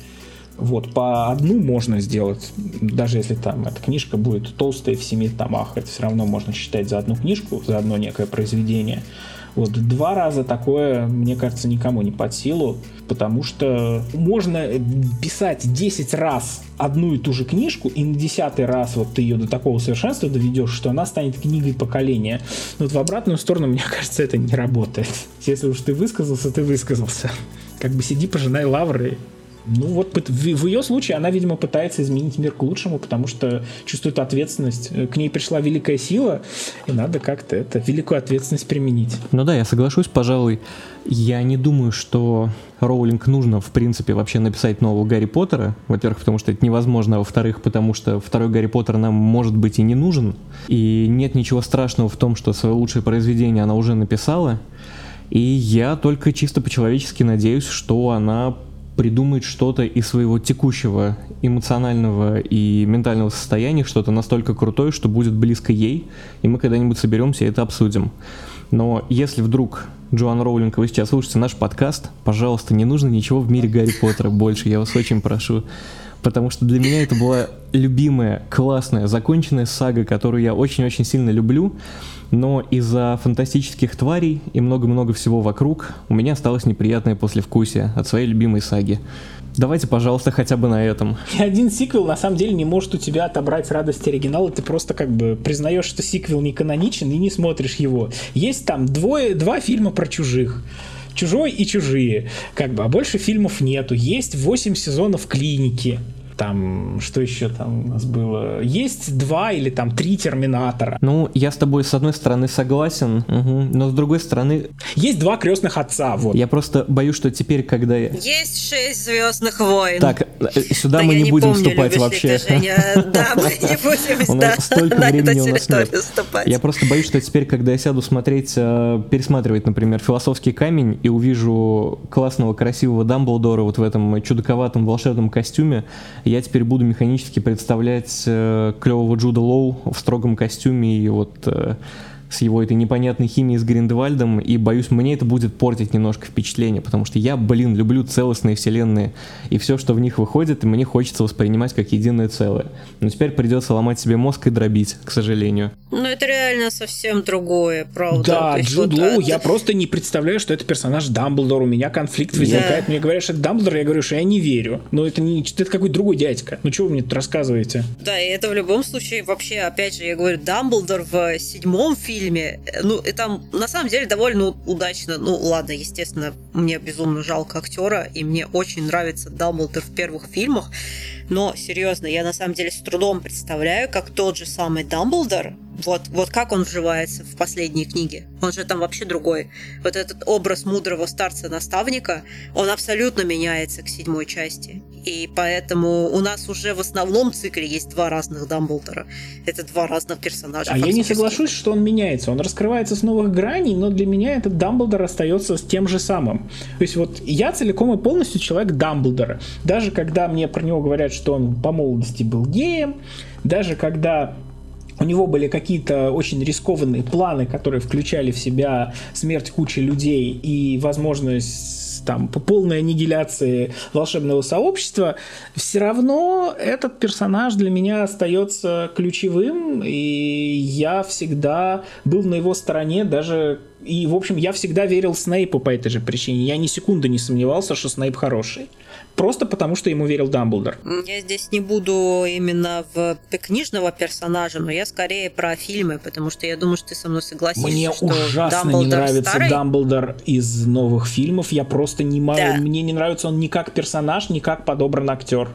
Вот, по одну можно сделать, даже если там эта книжка будет толстая в семи томах, это все равно можно считать за одну книжку, за одно некое произведение. Вот два раза такое, мне кажется, никому не под силу, потому что можно писать 10 раз одну и ту же книжку, и на десятый раз вот ты ее до такого совершенства доведешь, что она станет книгой поколения. Но вот в обратную сторону, мне кажется, это не работает. Если уж ты высказался, ты высказался. Как бы сиди, пожинай лавры ну вот в, ее случае она, видимо, пытается изменить мир к лучшему, потому что чувствует ответственность. К ней пришла великая сила, и надо как-то это великую ответственность применить. Ну да, я соглашусь, пожалуй. Я не думаю, что Роулинг нужно, в принципе, вообще написать нового Гарри Поттера. Во-первых, потому что это невозможно, а во-вторых, потому что второй Гарри Поттер нам, может быть, и не нужен. И нет ничего страшного в том, что свое лучшее произведение она уже написала. И я только чисто по-человечески надеюсь, что она придумает что-то из своего текущего эмоционального и ментального состояния, что-то настолько крутое, что будет близко ей, и мы когда-нибудь соберемся и это обсудим. Но если вдруг, Джоан Роулинг, вы сейчас слушаете наш подкаст, пожалуйста, не нужно ничего в мире Гарри Поттера больше, я вас очень прошу. Потому что для меня это была любимая, классная, законченная сага, которую я очень-очень сильно люблю но из-за фантастических тварей и много-много всего вокруг у меня осталось неприятное послевкусие от своей любимой саги. Давайте, пожалуйста, хотя бы на этом. *laughs* Ни один сиквел на самом деле не может у тебя отобрать радость оригинала. Ты просто как бы признаешь, что сиквел не каноничен и не смотришь его. Есть там двое, два фильма про чужих. Чужой и чужие. Как бы, а больше фильмов нету. Есть 8 сезонов клиники там, что еще там у нас было? Есть два или там три Терминатора. Ну, я с тобой с одной стороны согласен, угу, но с другой стороны... Есть два крестных отца, вот. Я просто боюсь, что теперь, когда... Есть шесть Звездных войн. Так, э, сюда мы не будем вступать вообще. Да, мы не будем *laughs* *laughs* на эту территорию вступать. Я просто боюсь, что теперь, когда я сяду смотреть, э, пересматривать, например, «Философский камень» и увижу классного, красивого Дамблдора вот в этом чудаковатом волшебном костюме, я теперь буду механически представлять э, клевого Джуда Лоу в строгом костюме и вот э, с его этой непонятной химией с Гриндевальдом, и боюсь, мне это будет портить немножко впечатление, потому что я, блин, люблю целостные вселенные, и все, что в них выходит, мне хочется воспринимать как единое целое. Но теперь придется ломать себе мозг и дробить, к сожалению. Ну, это реально совсем другое, правда. Да, Джуд вот, Лоу, я просто не представляю, что это персонаж Дамблдор, у меня конфликт возникает, да. мне говорят, что это Дамблдор, я говорю, что я не верю. Но это не это какой-то другой дядька. Ну, что вы мне тут рассказываете? Да, и это в любом случае вообще, опять же, я говорю, Дамблдор в седьмом фильме фильме. Ну, и там на самом деле довольно удачно. Ну, ладно, естественно, мне безумно жалко актера, и мне очень нравится Дамблдор в первых фильмах. Но, серьезно, я на самом деле с трудом представляю, как тот же самый Дамблдор, вот, вот как он вживается в последние книги. Он же там вообще другой. Вот этот образ мудрого старца-наставника, он абсолютно меняется к седьмой части. И поэтому у нас уже в основном цикле есть два разных Дамблдора. Это два разных персонажа. А я не соглашусь, что он меняется. Он раскрывается с новых граней, но для меня этот Дамблдор остается с тем же самым. То есть вот я целиком и полностью человек Дамблдора. Даже когда мне про него говорят, что он по молодости был геем, даже когда у него были какие-то очень рискованные планы, которые включали в себя смерть кучи людей и возможность там по полной аннигиляции волшебного сообщества, все равно этот персонаж для меня остается ключевым, и я всегда был на его стороне, даже и, в общем, я всегда верил Снейпу по этой же причине. Я ни секунды не сомневался, что Снейп хороший просто потому, что ему верил Дамблдор. Я здесь не буду именно в книжного персонажа, но я скорее про фильмы, потому что я думаю, что ты со мной согласишься, Мне что ужасно Дамблдор не нравится старый. Дамблдор из новых фильмов. Я просто не могу. Да. Мне не нравится он ни как персонаж, ни как подобран актер.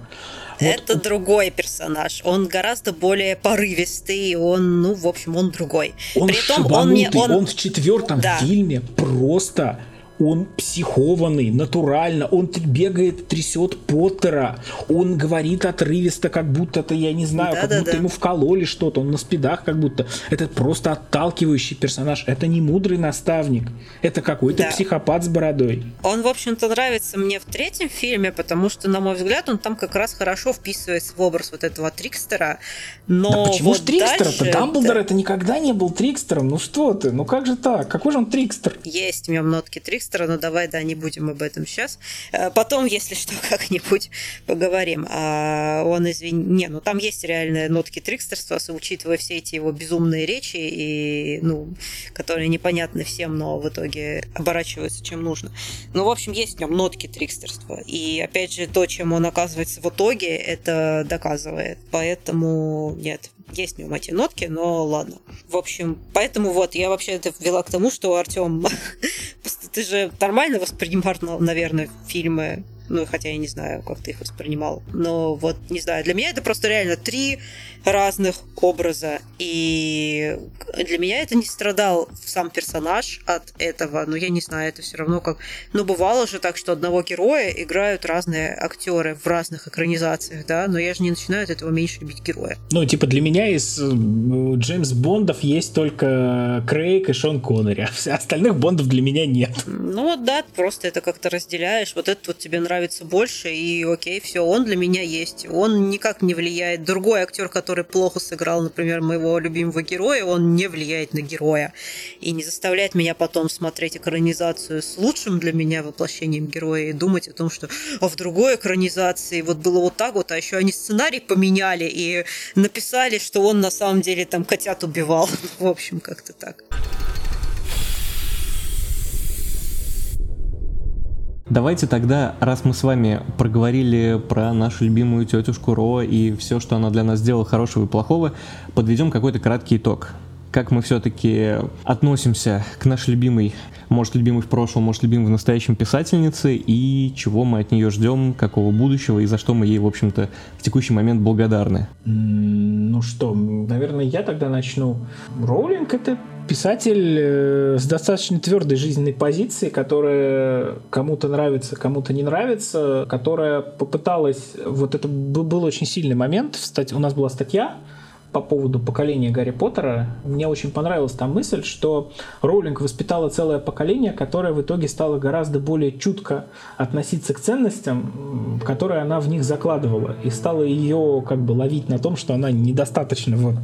Вот. Это другой персонаж. Он гораздо более порывистый. Он, ну, в общем, он другой. Он При этом он не он... он в четвертом да. фильме просто он психованный, натурально, он бегает, трясет Поттера, он говорит отрывисто, как будто это, я не знаю, да, как да, будто да. ему вкололи что-то, он на спидах как будто. Это просто отталкивающий персонаж, это не мудрый наставник, это какой-то да. психопат с бородой. Он, в общем-то, нравится мне в третьем фильме, потому что, на мой взгляд, он там как раз хорошо вписывается в образ вот этого Трикстера, но да почему вот ж Трикстер-то? Дамблдор это никогда не был Трикстером, ну что ты, ну как же так, какой же он Трикстер? Есть в нем нотки Трикстера, Декстера, но давай, да, не будем об этом сейчас. Э, потом, если что, *laughs* как-нибудь поговорим. А он, извини... Не, ну там есть реальные нотки трикстерства, учитывая все эти его безумные речи, и, ну, которые непонятны всем, но в итоге оборачиваются чем нужно. Ну, в общем, есть в нем нотки трикстерства. И, опять же, то, чем он оказывается в итоге, это доказывает. Поэтому нет, есть в нем эти нотки, но ладно. В общем, поэтому вот я вообще это ввела к тому, что Артем, *laughs* ты же нормально воспринимал, наверное, фильмы ну, хотя я не знаю, как ты их воспринимал. Но вот, не знаю, для меня это просто реально три разных образа. И для меня это не страдал сам персонаж от этого. Но я не знаю, это все равно как... Ну, бывало же так, что одного героя играют разные актеры в разных экранизациях, да, но я же не начинаю от этого меньше любить героя. Ну, типа, для меня из э, Джеймс Бондов есть только Крейг и Шон Коннери, а *laughs* остальных Бондов для меня нет. Ну, вот да, просто это как-то разделяешь. Вот этот вот тебе нравится нравится больше, и окей, все, он для меня есть. Он никак не влияет. Другой актер, который плохо сыграл, например, моего любимого героя, он не влияет на героя. И не заставляет меня потом смотреть экранизацию с лучшим для меня воплощением героя и думать о том, что а в другой экранизации вот было вот так вот, а еще они сценарий поменяли и написали, что он на самом деле там котят убивал. *laughs* В общем, как-то так. Давайте тогда, раз мы с вами проговорили про нашу любимую тетушку Ро и все, что она для нас сделала хорошего и плохого, подведем какой-то краткий итог. Как мы все-таки относимся к нашей любимой, может, любимой в прошлом, может, любимой в настоящем писательнице, и чего мы от нее ждем, какого будущего, и за что мы ей, в общем-то, в текущий момент благодарны. Ну что, наверное, я тогда начну. Роулинг — это писатель э, с достаточно твердой жизненной позицией, которая кому-то нравится, кому-то не нравится, которая попыталась... Вот это был очень сильный момент. У нас была статья по поводу поколения Гарри Поттера. Мне очень понравилась там мысль, что Роулинг воспитала целое поколение, которое в итоге стало гораздо более чутко относиться к ценностям, которые она в них закладывала, и стала ее как бы ловить на том, что она недостаточно вот,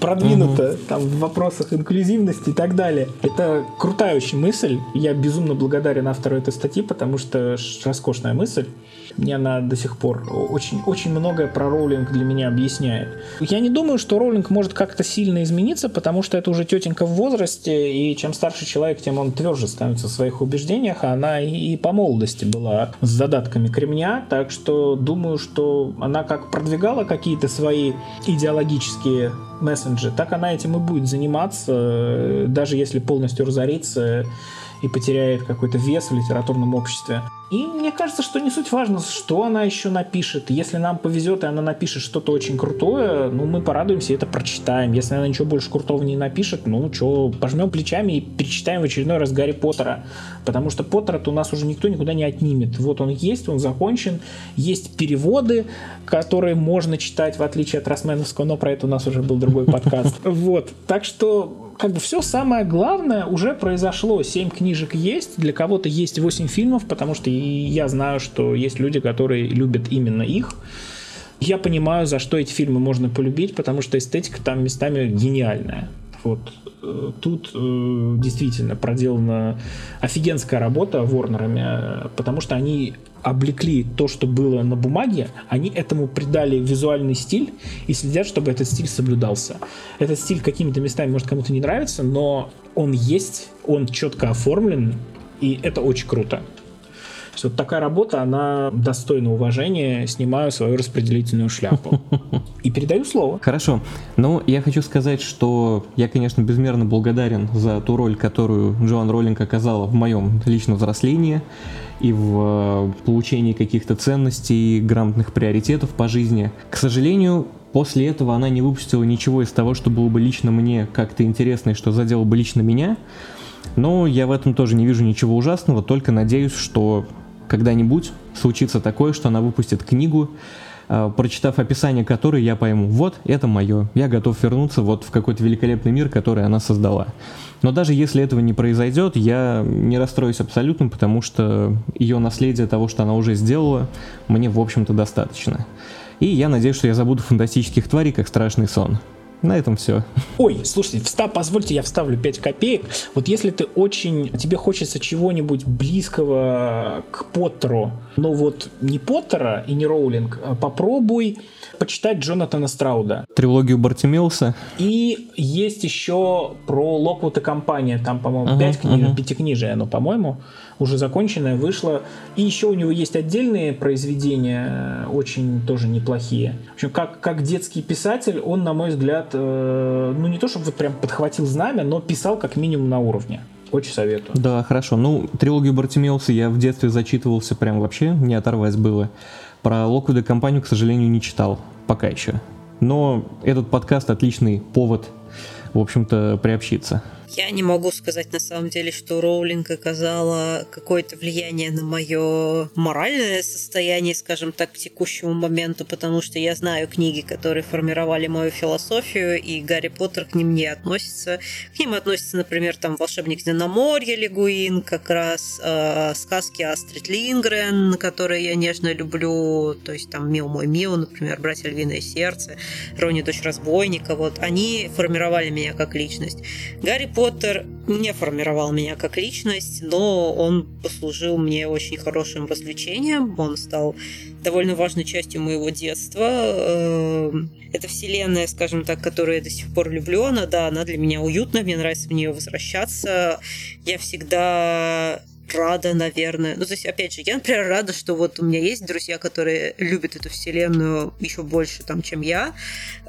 продвинута угу. там, в вопросах инклюзивности и так далее. Это крутая очень мысль. Я безумно благодарен автору этой статьи, потому что роскошная мысль. Мне она до сих пор очень, очень многое про Роулинг для меня объясняет. Я не думаю, что Роулинг может как-то сильно измениться, потому что это уже тетенька в возрасте, и чем старше человек, тем он тверже становится в своих убеждениях, а она и по молодости была с задатками кремня, так что думаю, что она как продвигала какие-то свои идеологические мессенджи, так она этим и будет заниматься, даже если полностью разорится и потеряет какой-то вес в литературном обществе. И мне кажется, что не суть важно, что она еще напишет. Если нам повезет, и она напишет что-то очень крутое, ну, мы порадуемся и это прочитаем. Если она ничего больше крутого не напишет, ну, что, пожмем плечами и перечитаем в очередной раз Гарри Поттера. Потому что Поттера-то у нас уже никто никуда не отнимет. Вот он есть, он закончен. Есть переводы, которые можно читать, в отличие от Росменовского, но про это у нас уже был другой *laughs* подкаст. Вот. Так что как бы все самое главное уже произошло. Семь книжек есть, для кого-то есть восемь фильмов, потому что я знаю, что есть люди, которые любят именно их. Я понимаю, за что эти фильмы можно полюбить, потому что эстетика там местами гениальная. Вот э, тут э, действительно проделана офигенская работа Ворнерами, потому что они облекли то, что было на бумаге, они этому придали визуальный стиль и следят, чтобы этот стиль соблюдался. Этот стиль какими-то местами может кому-то не нравиться, но он есть, он четко оформлен, и это очень круто. То вот такая работа, она достойна уважения. Снимаю свою распределительную шляпу. *laughs* И передаю слово. Хорошо. Ну, я хочу сказать, что я, конечно, безмерно благодарен за ту роль, которую Джоан Роллинг оказала в моем личном взрослении и в э, получении каких-то ценностей, грамотных приоритетов по жизни. К сожалению, после этого она не выпустила ничего из того, что было бы лично мне как-то интересно и что задело бы лично меня. Но я в этом тоже не вижу ничего ужасного, только надеюсь, что когда-нибудь случится такое, что она выпустит книгу, прочитав описание которой, я пойму, вот, это мое, я готов вернуться вот в какой-то великолепный мир, который она создала. Но даже если этого не произойдет, я не расстроюсь абсолютно, потому что ее наследие того, что она уже сделала, мне, в общем-то, достаточно. И я надеюсь, что я забуду фантастических тварей, как страшный сон. На этом все. Ой, слушайте, встав, позвольте, я вставлю 5 копеек. Вот если ты очень, тебе хочется чего-нибудь близкого к Поттеру, но вот не Поттера и не Роулинг, а попробуй почитать Джонатана Страуда. Трилогию Бартимеуса. И есть еще про Локвуд и компания, там, по-моему, uh-huh, 5 книг, uh-huh. пятикнижие оно, по-моему уже законченная, вышла. И еще у него есть отдельные произведения, очень тоже неплохие. В общем, как, как детский писатель, он, на мой взгляд, э, ну не то чтобы вот прям подхватил знамя, но писал как минимум на уровне. Очень советую. Да, хорошо. Ну, трилогию Бартимеуса я в детстве зачитывался прям вообще, не оторвать было. Про Локвуда компанию, к сожалению, не читал. Пока еще. Но этот подкаст отличный повод, в общем-то, приобщиться. Я не могу сказать на самом деле, что Роулинг оказала какое-то влияние на мое моральное состояние, скажем так, к текущему моменту, потому что я знаю книги, которые формировали мою философию, и Гарри Поттер к ним не относится. К ним относится, например, там «Волшебник Диноморья» Лигуин, как раз э, сказки Астрид Лингрен, которые я нежно люблю, то есть там «Мил мой мил», например, «Братья Львиное сердце», «Рони дочь разбойника», вот, они формировали меня как личность. Гарри Поттер Поттер не формировал меня как личность, но он послужил мне очень хорошим развлечением. Он стал довольно важной частью моего детства. Эм, это вселенная, скажем так, которую я до сих пор люблю. Она, да, она для меня уютная, мне нравится в нее возвращаться. Я всегда рада, наверное. Ну, то есть, опять же, я, например, рада, что вот у меня есть друзья, которые любят эту вселенную еще больше, там, чем я.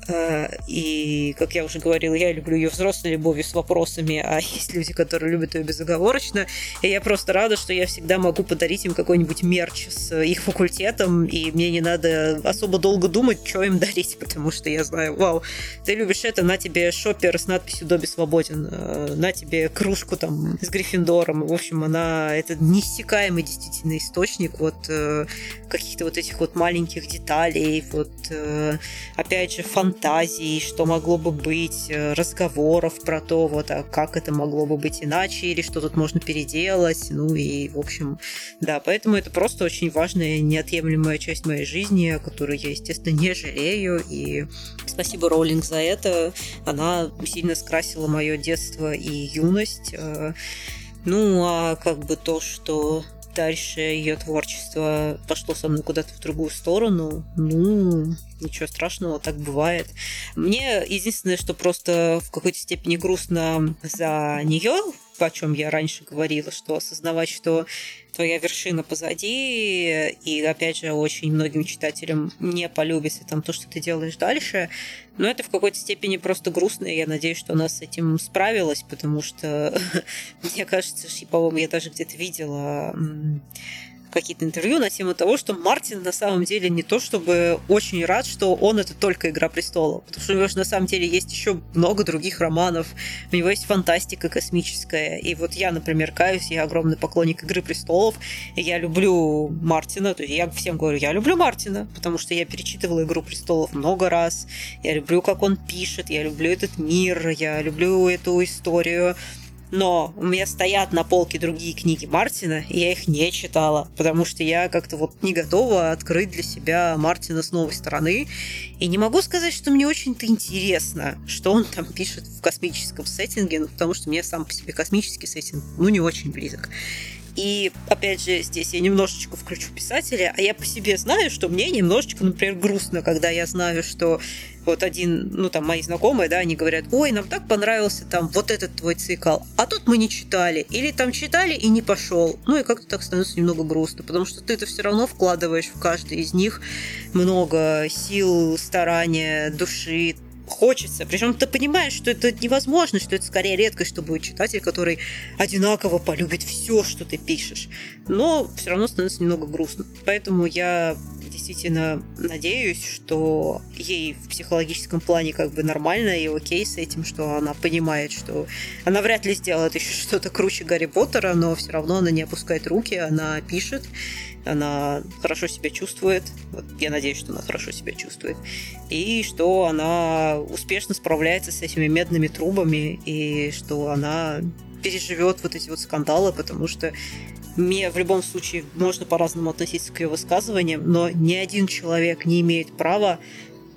Э, и, как я уже говорила, я люблю ее взрослой любовью с вопросами, а есть люди, которые любят ее безоговорочно. И я просто рада, что я всегда могу подарить им какой-нибудь мерч с их факультетом, и мне не надо особо долго думать, что им дарить, *laughs* потому что я знаю, вау, ты любишь это, на тебе шопер с надписью «Добби свободен», э, на тебе кружку там с Гриффиндором. В общем, она это неиссякаемый действительно источник вот э, каких-то вот этих вот маленьких деталей, вот опять же фан фантазий, что могло бы быть, э, разговоров про то, вот, а как это могло бы быть иначе, или что тут можно переделать, ну и, в общем, да, поэтому это просто очень важная, неотъемлемая часть моей жизни, о которой я, естественно, не жалею, и спасибо Роулинг за это, она сильно скрасила мое детство и юность, э, ну, а как бы то, что дальше ее творчество пошло со мной куда-то в другую сторону, ну, ничего страшного, так бывает. Мне единственное, что просто в какой-то степени грустно за нее, о чем я раньше говорила, что осознавать, что твоя вершина позади, и опять же очень многим читателям не полюбится там то, что ты делаешь дальше, но это в какой-то степени просто грустно, и я надеюсь, что она с этим справилась, потому что *laughs* мне кажется, по-моему, я даже где-то видела какие-то интервью на тему того, что Мартин на самом деле не то чтобы очень рад, что он это только «Игра престолов», потому что у него же на самом деле есть еще много других романов, у него есть фантастика космическая, и вот я, например, каюсь, я огромный поклонник «Игры престолов», и я люблю Мартина, то есть я всем говорю, я люблю Мартина, потому что я перечитывала «Игру престолов» много раз, я люблю, как он пишет, я люблю этот мир, я люблю эту историю, но у меня стоят на полке другие книги Мартина, и я их не читала, потому что я как-то вот не готова открыть для себя Мартина с новой стороны. И не могу сказать, что мне очень-то интересно, что он там пишет в космическом сеттинге, ну, потому что мне сам по себе космический сеттинг, ну, не очень близок. И, опять же, здесь я немножечко включу писателя, а я по себе знаю, что мне немножечко, например, грустно, когда я знаю, что вот один, ну, там, мои знакомые, да, они говорят, ой, нам так понравился там вот этот твой цикл, а тут мы не читали, или там читали и не пошел. Ну, и как-то так становится немного грустно, потому что ты это все равно вкладываешь в каждый из них много сил, старания, души, хочется. Причем ты понимаешь, что это невозможно, что это скорее редкость, что будет читатель, который одинаково полюбит все, что ты пишешь. Но все равно становится немного грустно. Поэтому я действительно надеюсь, что ей в психологическом плане как бы нормально и окей с этим, что она понимает, что она вряд ли сделает еще что-то круче Гарри Поттера, но все равно она не опускает руки, она пишет, она хорошо себя чувствует. Вот я надеюсь, что она хорошо себя чувствует. И что она успешно справляется с этими медными трубами, и что она переживет вот эти вот скандалы, потому что мне в любом случае можно по-разному относиться к ее высказываниям, но ни один человек не имеет права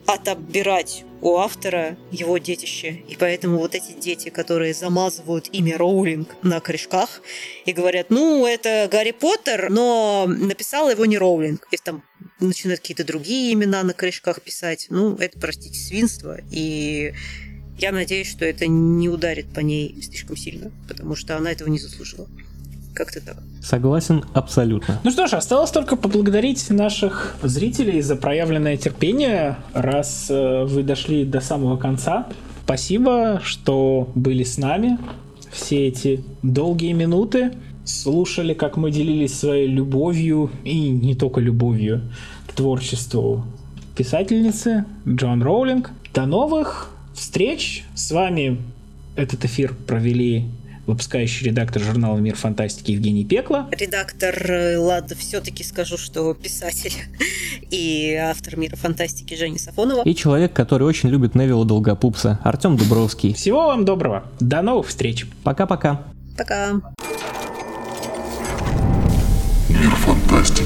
отобирать у автора его детище. И поэтому вот эти дети, которые замазывают имя Роулинг на корешках и говорят, ну, это Гарри Поттер, но написал его не Роулинг. И там начинают какие-то другие имена на корешках писать. Ну, это, простите, свинство. И я надеюсь, что это не ударит по ней слишком сильно, потому что она этого не заслужила. Как-то так. Согласен абсолютно. Ну что ж, осталось только поблагодарить наших зрителей за проявленное терпение, раз э, вы дошли до самого конца. Спасибо, что были с нами все эти долгие минуты, слушали, как мы делились своей любовью, и не только любовью, к творчеству писательницы Джон Роулинг. До новых встреч! С вами этот эфир провели выпускающий редактор журнала «Мир фантастики» Евгений Пекла. Редактор, э, ладно, все-таки скажу, что писатель *laughs* и автор «Мира фантастики» Женя Сафонова. И человек, который очень любит Невилла Долгопупса, Артем Дубровский. Всего вам доброго. До новых встреч. Пока-пока. Пока. Мир фантастики.